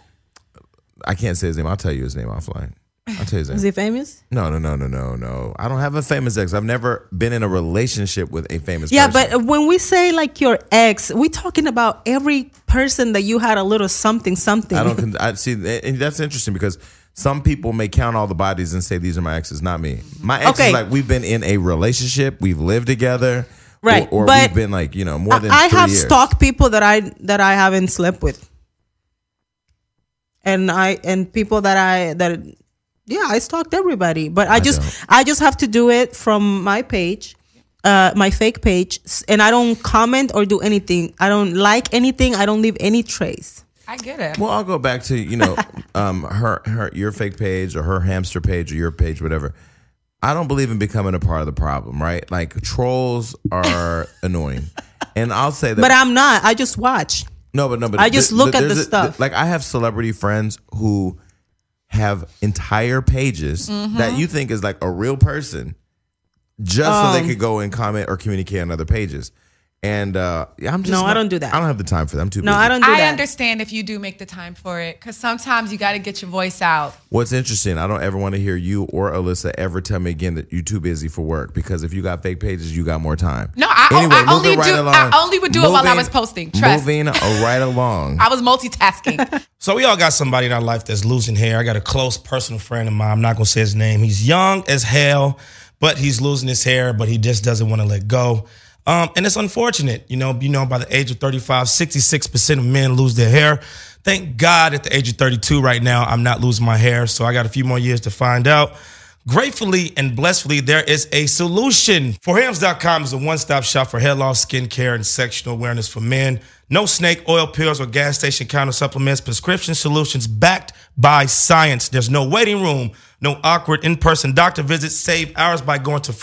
Speaker 1: Uh, I can't say his name. I'll tell you his name offline. I'll tell you.
Speaker 3: Is he famous?
Speaker 1: No, no, no, no, no, no. I don't have a famous ex. I've never been in a relationship with a famous
Speaker 3: Yeah,
Speaker 1: person.
Speaker 3: but when we say like your ex, we talking about every person that you had a little something something.
Speaker 1: I don't. I see. And that's interesting because some people may count all the bodies and say these are my exes, not me. My ex
Speaker 3: Okay.
Speaker 1: is like we've been in a relationship, we've lived together,
Speaker 3: Right,
Speaker 1: Or, or
Speaker 3: but
Speaker 1: we've been like you know more than.
Speaker 3: I have
Speaker 1: years.
Speaker 3: stalked people that I that I haven't slept with, and I and people that I that yeah I stalked everybody, but I, just
Speaker 1: don't.
Speaker 3: I just have to do it from my page, uh, my fake page, and I don't comment or do anything. I don't like anything. I don't leave any trace.
Speaker 2: I get it.
Speaker 1: Well, I'll go back to you know um, her her your fake page or her hamster page or your page, whatever. I don't believe in becoming a part of the problem, right? Like trolls are annoying, and I'll say that.
Speaker 3: But I'm not. I just watch.
Speaker 1: No, but no, but
Speaker 3: I just
Speaker 1: th-
Speaker 3: look
Speaker 1: th-
Speaker 3: at the
Speaker 1: there's a-
Speaker 3: stuff.
Speaker 1: like I have celebrity friends who have entire pages
Speaker 3: Mm-hmm.
Speaker 1: that you think is like a real person, just so they
Speaker 3: Um,
Speaker 1: could go and comment or communicate on other pages. And uh, I'm just
Speaker 3: No, I don't do that.
Speaker 1: I don't have the time for that. I'm too busy.
Speaker 3: No,
Speaker 1: busy.
Speaker 3: I don't do
Speaker 2: I
Speaker 3: that.
Speaker 2: understand if you do make the time for it because sometimes you got to get your voice out.
Speaker 1: What's interesting, I don't ever want to hear you or Alyssa ever tell me again that you're too busy for work because if you got fake pages, you got more time.
Speaker 2: No, I- I
Speaker 1: moving
Speaker 2: only do- I only would do it while I was posting, trust. Me.
Speaker 1: Moving right along.
Speaker 2: I was multitasking.
Speaker 4: So we all got somebody in our life that's losing hair. I got a close personal friend of mine. I'm not gonna say his name. He's young as hell, but he's losing his hair, but he just doesn't want to let go. Um, and it's unfortunate, you know. You know, by the age of 35, 66% of men lose their hair. Thank God, at the age of 32 right now, I'm not losing my hair, so I got a few more years to find out. Gratefully and blissfully, there is a solution. Forhims.com is a one stop shop for hair loss, skincare, and sexual awareness for men. No snake oil pills or gas station counter supplements, prescription solutions backed by science. There's no waiting room, no awkward in person doctor visits. Save hours by going to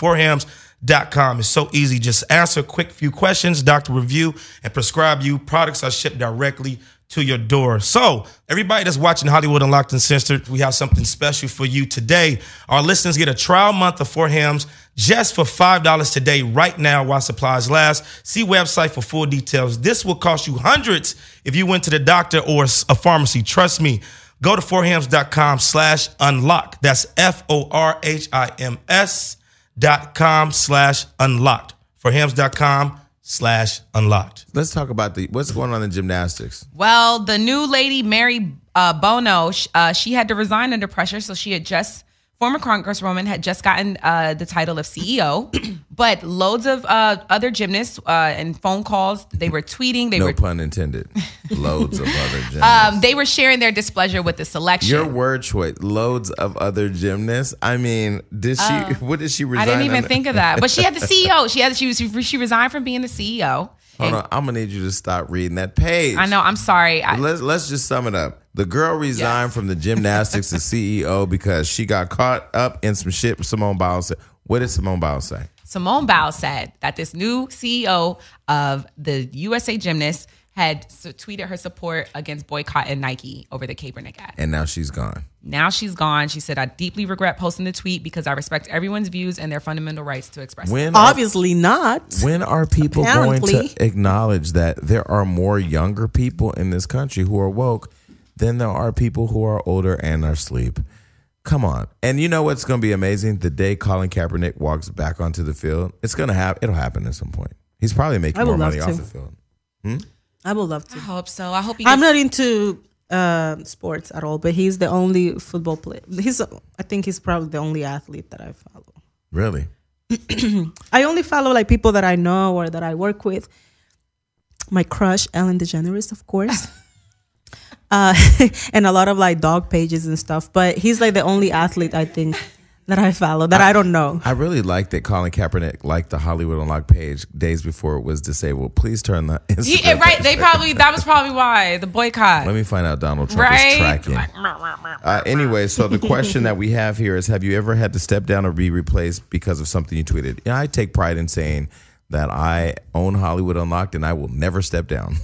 Speaker 4: forhims.com. It's so easy. Just answer a quick few questions, doctor review, and prescribe you. Products are shipped directly to your door. So, everybody that's watching Hollywood Unlocked Uncensored, we have something special for you today. Our listeners get a trial month of For Hims just for $5 today, right now, while supplies last. See website for full details. This will cost you hundreds if you went to the doctor or a pharmacy. Trust me. Go to forhims.com slash unlock. That's F O R H I M S dot com slash unlocked. Forhims.com slash unlocked.
Speaker 1: Let's talk about the what's going on in gymnastics.
Speaker 2: Well, the new lady, Mary uh, Bono, sh- uh, she had to resign under pressure. So she had just, former Congresswoman, had just gotten uh, the title of CEO. but loads of uh, other gymnasts uh, and phone calls, they were tweeting. They
Speaker 1: No
Speaker 2: were
Speaker 1: pun intended. Loads of other gymnasts.
Speaker 2: um, they were sharing their displeasure with the selection.
Speaker 1: Your word choice. Loads of other gymnasts. I mean, did she? what did she resign?
Speaker 2: I didn't even
Speaker 1: under?
Speaker 2: think of that. But she had the CEO. She had she was she resigned from being the CEO.
Speaker 1: Hold on, I'm gonna need you to stop reading that page.
Speaker 2: I know. I'm sorry. I,
Speaker 1: Let's let's just sum it up. The girl resigned
Speaker 2: Yes.
Speaker 1: from the gymnastics as CEO because she got caught up in some shit. Simone Biles said. What did Simone Biles say?
Speaker 2: Simone Biles said that this new CEO of the USA Gymnast had s- tweeted her support against boycotting Nike over the Kaepernick ad.
Speaker 1: And now she's gone.
Speaker 2: Now she's gone. She said, I deeply regret posting the tweet because I respect everyone's views and their fundamental rights to express.
Speaker 1: When are,
Speaker 3: Obviously not.
Speaker 1: when are people going to acknowledge that there are more younger people in this country who are woke than there are people who are older and are asleep? Come on. And you know what's going to be amazing? The day Colin Kaepernick walks back onto the field, it's going to happen. It'll happen at some point. He's probably making more money
Speaker 3: to.
Speaker 1: off the field. Hmm?
Speaker 3: I would love to.
Speaker 2: I hope so. I hope he
Speaker 3: I'm not into uh, sports at all, but he's the only football player. He's, I think he's probably the only athlete that I follow.
Speaker 1: Really?
Speaker 3: I only follow like people that I know or that I work with. My crush, Ellen DeGeneres, of course. uh, and a lot of like dog pages and stuff. But he's like the only athlete I think that I follow that I, don't know.
Speaker 1: I really like that Colin Kaepernick liked the Hollywood Unlocked page days before it was disabled. Please turn the Instagram.
Speaker 2: He- right. They probably, that was probably why the boycott.
Speaker 1: Let me find out Donald Trump
Speaker 2: Right?
Speaker 1: is tracking. Uh, anyway, so the question that we have here is: Have you ever had to step down or be replaced because of something you tweeted? And I take pride in saying that I own Hollywood Unlocked, and I will never step down.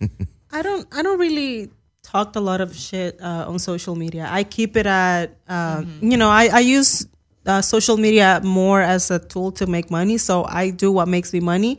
Speaker 3: I don't. I don't really talk a lot of shit uh, on social media. I keep it at. Uh, You know, I, I use uh, social media more as a tool to make money. So I do what makes me money,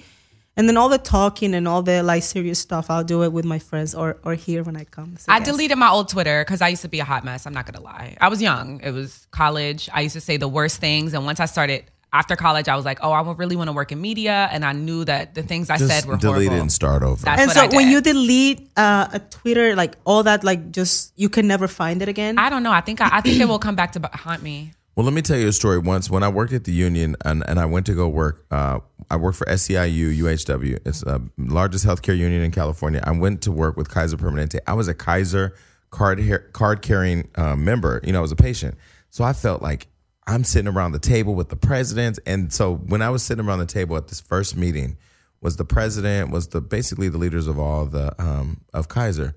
Speaker 3: and then all the talking and all the like serious stuff, I'll do it with my friends or or here when I come. So
Speaker 2: I
Speaker 3: yes.
Speaker 2: deleted my old Twitter because I used to be a hot mess. I'm not gonna lie. I was young. It was college. I used to say the worst things, and once I started after college, I was like, "Oh, I really want to work in media," and I knew that the things I
Speaker 1: Just
Speaker 2: said were
Speaker 1: delete
Speaker 2: horrible.
Speaker 1: and start over.
Speaker 2: That's
Speaker 3: And so when you delete uh, a Twitter, like all that, like just you can never find it again.
Speaker 2: I don't know. I think I, I think it will come back to haunt me.
Speaker 1: Well, let me tell you a story. Once, when I worked at the union and, and I went to go work, uh, I worked for SEIU UHW. It's the largest healthcare union in California. I went to work with Kaiser Permanente. I was a Kaiser card card carrying uh, member. You know, I was a patient, so I felt like I'm sitting around the table with the presidents. And so when I was sitting around the table at this first meeting, was the president, was the basically the leaders of all the um, of Kaiser.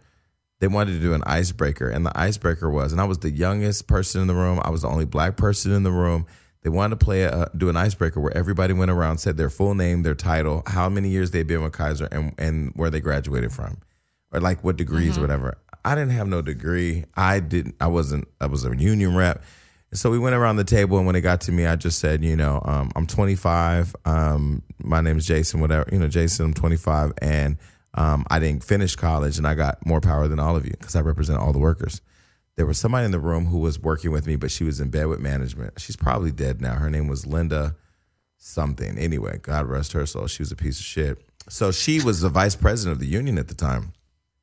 Speaker 1: They wanted to do an icebreaker. And the icebreaker was and i was the youngest person in the room. I was the only black person in the room. They wanted to play a, do an icebreaker where everybody went around said their full name their title how many years they'd been with kaiser and, and where they graduated from or like what degrees or whatever. I didn't have no degree. I didn't i wasn't i was a union rep so we went around the table, and when it got to me, I just said, you know, um, I'm 25. Um, my name is Jason. Whatever, you know, Jason. I'm 25, and um, I didn't finish college, and I got more power than all of you because I represent all the workers. There was somebody in the room who was working with me, but she was in bed with management. She's probably dead now. Her name was Linda something. Anyway, God rest her soul. She was a piece of shit. So she was the vice president of the union at the time.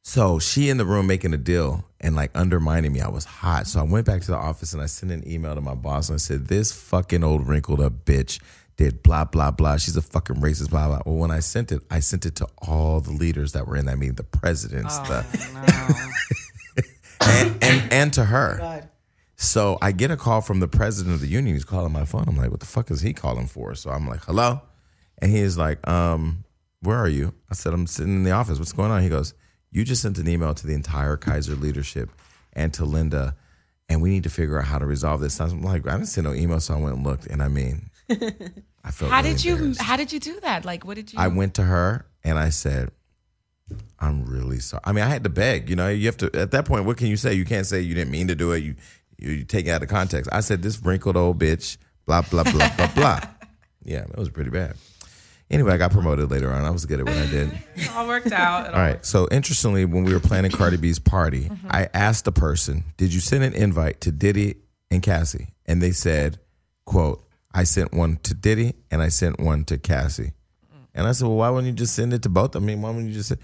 Speaker 1: So she in the room making a deal and like undermining me. I was hot. So I went back to the office and I sent an email to my boss and I said, This fucking old wrinkled up bitch did blah, blah, blah. She's a fucking racist, blah, blah. Well, when I sent it, I sent it to all the leaders that were in that meeting, the presidents, the, and, and, and to her. So I get a call from the president of the union. He's calling my phone. I'm like, what the fuck is he calling for? So I'm like, hello? And he is like, um, where are you? I said, I'm sitting in the office. What's going on? He goes, you just sent an email to the entire Kaiser leadership and to Linda, and we need to figure out how to resolve this. I'm like, I didn't send no email, so I went and looked. And I mean, I felt
Speaker 2: How
Speaker 1: really
Speaker 2: did you how did you do that? Like what did you
Speaker 1: I went to her and I said, I'm really sorry. I mean, I had to beg. You know, you have to at that point. What can you say? You can't say you didn't mean to do it. You you, you take it out of context. I said this wrinkled old bitch. Blah blah blah blah blah. Yeah, it was pretty bad. Anyway, I got promoted later on. I was good at what I did.
Speaker 2: It all worked out. It
Speaker 1: All right. So interestingly, when we were planning Cardi B's party, mm-hmm. I asked the person, "Did you send an invite to Diddy and Cassie?" And they said, "quote I sent one to Diddy and I sent one to Cassie." Mm. And I said, "Well, why wouldn't you just send it to both? I mean, why wouldn't you just?" Say?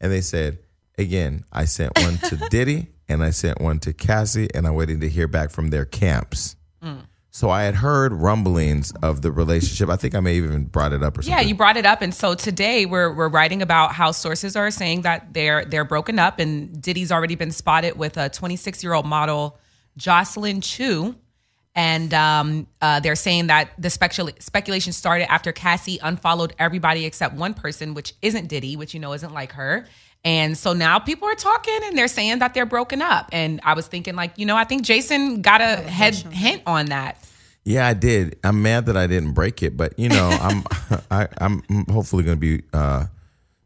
Speaker 1: And they said, "Again, I sent one to Diddy and I sent one to Cassie, and I'm waiting to hear back from their camps." Mm. So I had heard rumblings of the relationship. I think I may have even brought it up or something.
Speaker 2: Yeah, you brought it up, and so today we're we're writing about how sources are saying that they're they're broken up, and Diddy's already been spotted with a 26 year old model, Jocelyn Chew, and um, uh, they're saying that the specula- speculation started after Cassie unfollowed everybody except one person, which isn't Diddy, which you know isn't like her. And so now people are talking and they're saying that they're broken up. And I was thinking, like, you know, I think Jason got a head hint on that.
Speaker 1: Yeah, I did. I'm mad that I didn't break it, but you know, I'm I, I'm hopefully going to be. uh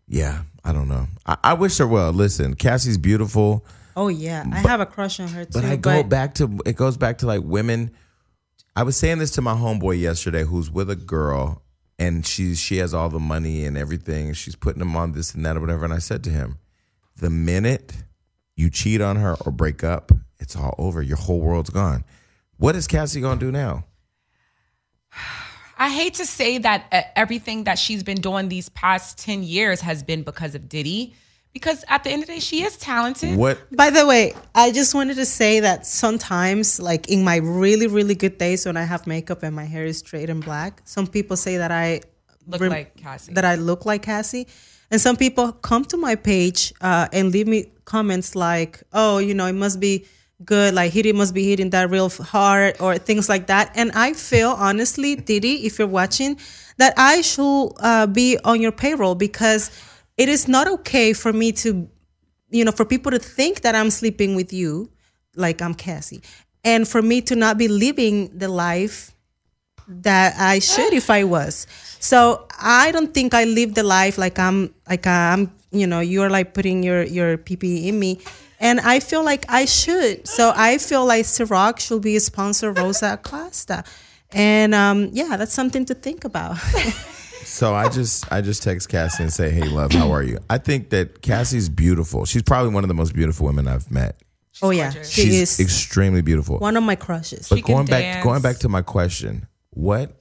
Speaker 1: Yeah, I don't know. I, I wish her well. Listen, Cassie's beautiful,
Speaker 3: Oh yeah, I have a crush on her too.
Speaker 1: but I go back to it goes back to like women. I was saying this to my homeboy yesterday, who's with a girl, and she's she has all the money and everything, and she's putting him on this and that or whatever. And I said to him, the minute you cheat on her or break up, it's all over. Your whole world's gone. What is Cassie gonna do now?
Speaker 2: I hate to say that uh, everything that she's been doing these past 10 years has been because of Diddy. Because at the end of the day, she is talented.
Speaker 1: What
Speaker 3: By the way, I just wanted to say that sometimes, like in my really, really good days when I have makeup and my hair is straight and black, some people say that I
Speaker 2: Look
Speaker 3: rem-
Speaker 2: like Cassie.
Speaker 3: That I look like Cassie. And some people come to my page uh, and leave me comments like, oh, you know, it must be good, like Diddy must be hitting that real hard or things like that. And I feel, honestly, Diddy, if you're watching, that I should uh, be on your payroll because it is not okay for me to you know, for people to think that I'm sleeping with you, like I'm Cassie, and for me to not be living the life that I should if I was. So I don't think I live the life like I'm like I'm, you know, you're like putting your your PP in me. And I feel like I should. So I feel like Ciroc should be a sponsor of Rosa Acosta. And um, yeah, that's something to think about.
Speaker 1: So I just I just text Cassie and say, "Hey, love, how are you?" I think that Cassie's beautiful. She's probably one of the most beautiful women I've met.
Speaker 3: oh yeah,
Speaker 2: gorgeous.
Speaker 3: she
Speaker 1: She's
Speaker 3: is
Speaker 1: extremely beautiful.
Speaker 3: one of my crushes.
Speaker 1: but
Speaker 2: She can
Speaker 1: going back
Speaker 2: dance.
Speaker 1: going back to my question, what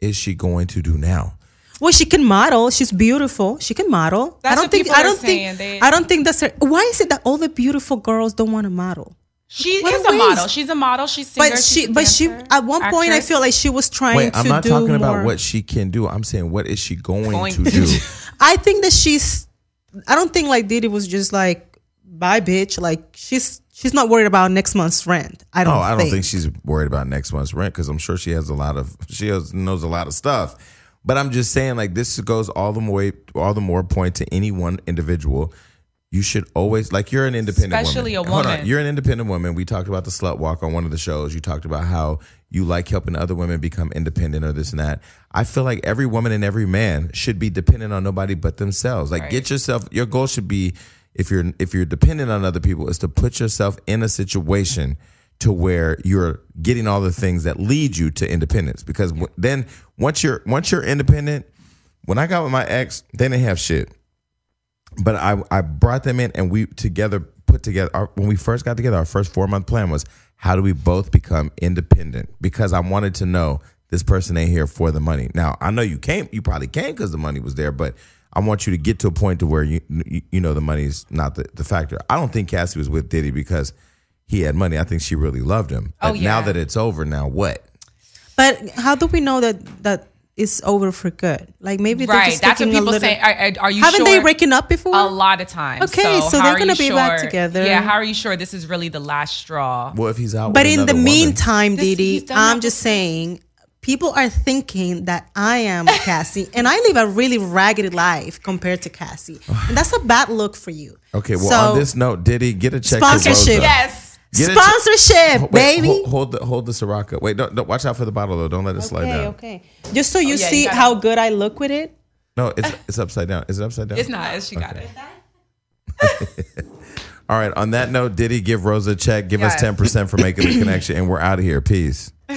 Speaker 1: is she going to do now?
Speaker 3: Well, she can model. She's beautiful. She can model.
Speaker 2: That's
Speaker 3: I don't
Speaker 2: what
Speaker 3: think. I don't think.
Speaker 2: They-
Speaker 3: I don't think that's her. Why is it that all the beautiful girls don't want to model?
Speaker 2: She
Speaker 3: What a
Speaker 2: is a model. She's a model. She's singer.
Speaker 3: But
Speaker 2: she's
Speaker 3: she,
Speaker 2: a
Speaker 3: but she, at one point, I feel like she was trying
Speaker 1: Wait,
Speaker 3: to
Speaker 1: I'm not
Speaker 3: do
Speaker 1: talking
Speaker 3: more.
Speaker 1: about what she can do. I'm saying what is she going,
Speaker 2: Going
Speaker 1: to
Speaker 2: to
Speaker 1: do?
Speaker 2: do.
Speaker 3: I think that she's. I don't think like Diddy was just like, bye, bitch. Like she's she's not worried about next month's rent. I oh, don't.
Speaker 1: Oh, I don't
Speaker 3: think.
Speaker 1: think she's worried about next month's rent because I'm sure she has a lot of she has, knows a lot of stuff. But I'm just saying, like this goes all the more all the more point to any one individual. You should always like you're an independent
Speaker 2: Especially
Speaker 1: woman.
Speaker 2: a
Speaker 1: Hold on,
Speaker 2: woman.
Speaker 1: you're an independent woman. We talked about the slut walk on one of the shows. You talked about how you like helping other women become independent or this and that. I feel like every woman and every man should be dependent on nobody but themselves. Like
Speaker 2: Right.
Speaker 1: get yourself your goal should be if you're if you're dependent on other people is to put yourself in a situation to where you're getting all the things that lead you to independence. Because then once you're once you're independent when I got with my ex they didn't have shit. But I, I brought them in and we together put together our, when we first got together our first four month plan was how do we both become independent? Because i wanted to know this person ain't here for the money. Now i know you came you probably came because the money was there but I want you to get to a point to where you you, you know the money's not the, the factor. I don't think Cassie was with Diddy because he had money. I think she really loved him.
Speaker 2: Oh,
Speaker 1: But now that it's over, now what?
Speaker 3: But how do we know that that it's over for good? Like maybe they're
Speaker 2: Right.
Speaker 3: just
Speaker 2: That's what people
Speaker 3: little-
Speaker 2: say. Are, are- are you
Speaker 3: Haven't
Speaker 2: sure?
Speaker 3: they breaking up before?
Speaker 2: a lot of times.
Speaker 3: Okay, so
Speaker 2: how
Speaker 3: they're gonna
Speaker 2: you
Speaker 3: be back together.
Speaker 2: Yeah, how are you sure this is really the last straw?
Speaker 1: Well, if he's out,
Speaker 3: But
Speaker 1: with
Speaker 3: in the
Speaker 1: another woman-
Speaker 3: meantime,
Speaker 2: This- Diddy,
Speaker 3: I'm just saying, people are thinking that I am Cassie, and I live a really ragged life compared to Cassie, and that's a bad look for you.
Speaker 1: okay. Well,
Speaker 3: So,
Speaker 1: on this note, Diddy, get a check to
Speaker 3: Sponsorship.
Speaker 1: Rosa.
Speaker 2: Yes.
Speaker 1: Get a che-
Speaker 3: sponsorship,
Speaker 1: Wait,
Speaker 3: baby.
Speaker 1: Hold, hold the hold the Ciroc up. Wait, don't, don't watch out for the bottle though. Don't let it slide
Speaker 3: okay,
Speaker 1: down.
Speaker 3: okay. Just so oh, you
Speaker 2: Oh, yeah,
Speaker 3: see
Speaker 2: gotta-
Speaker 3: how good I look with it.
Speaker 1: No, it's it's upside down. Is it upside down?
Speaker 2: It's not. She got it.
Speaker 1: All right. On that note, Diddy, give Rosa a check. Give us ten percent for making the connection, and we're out of here. Peace.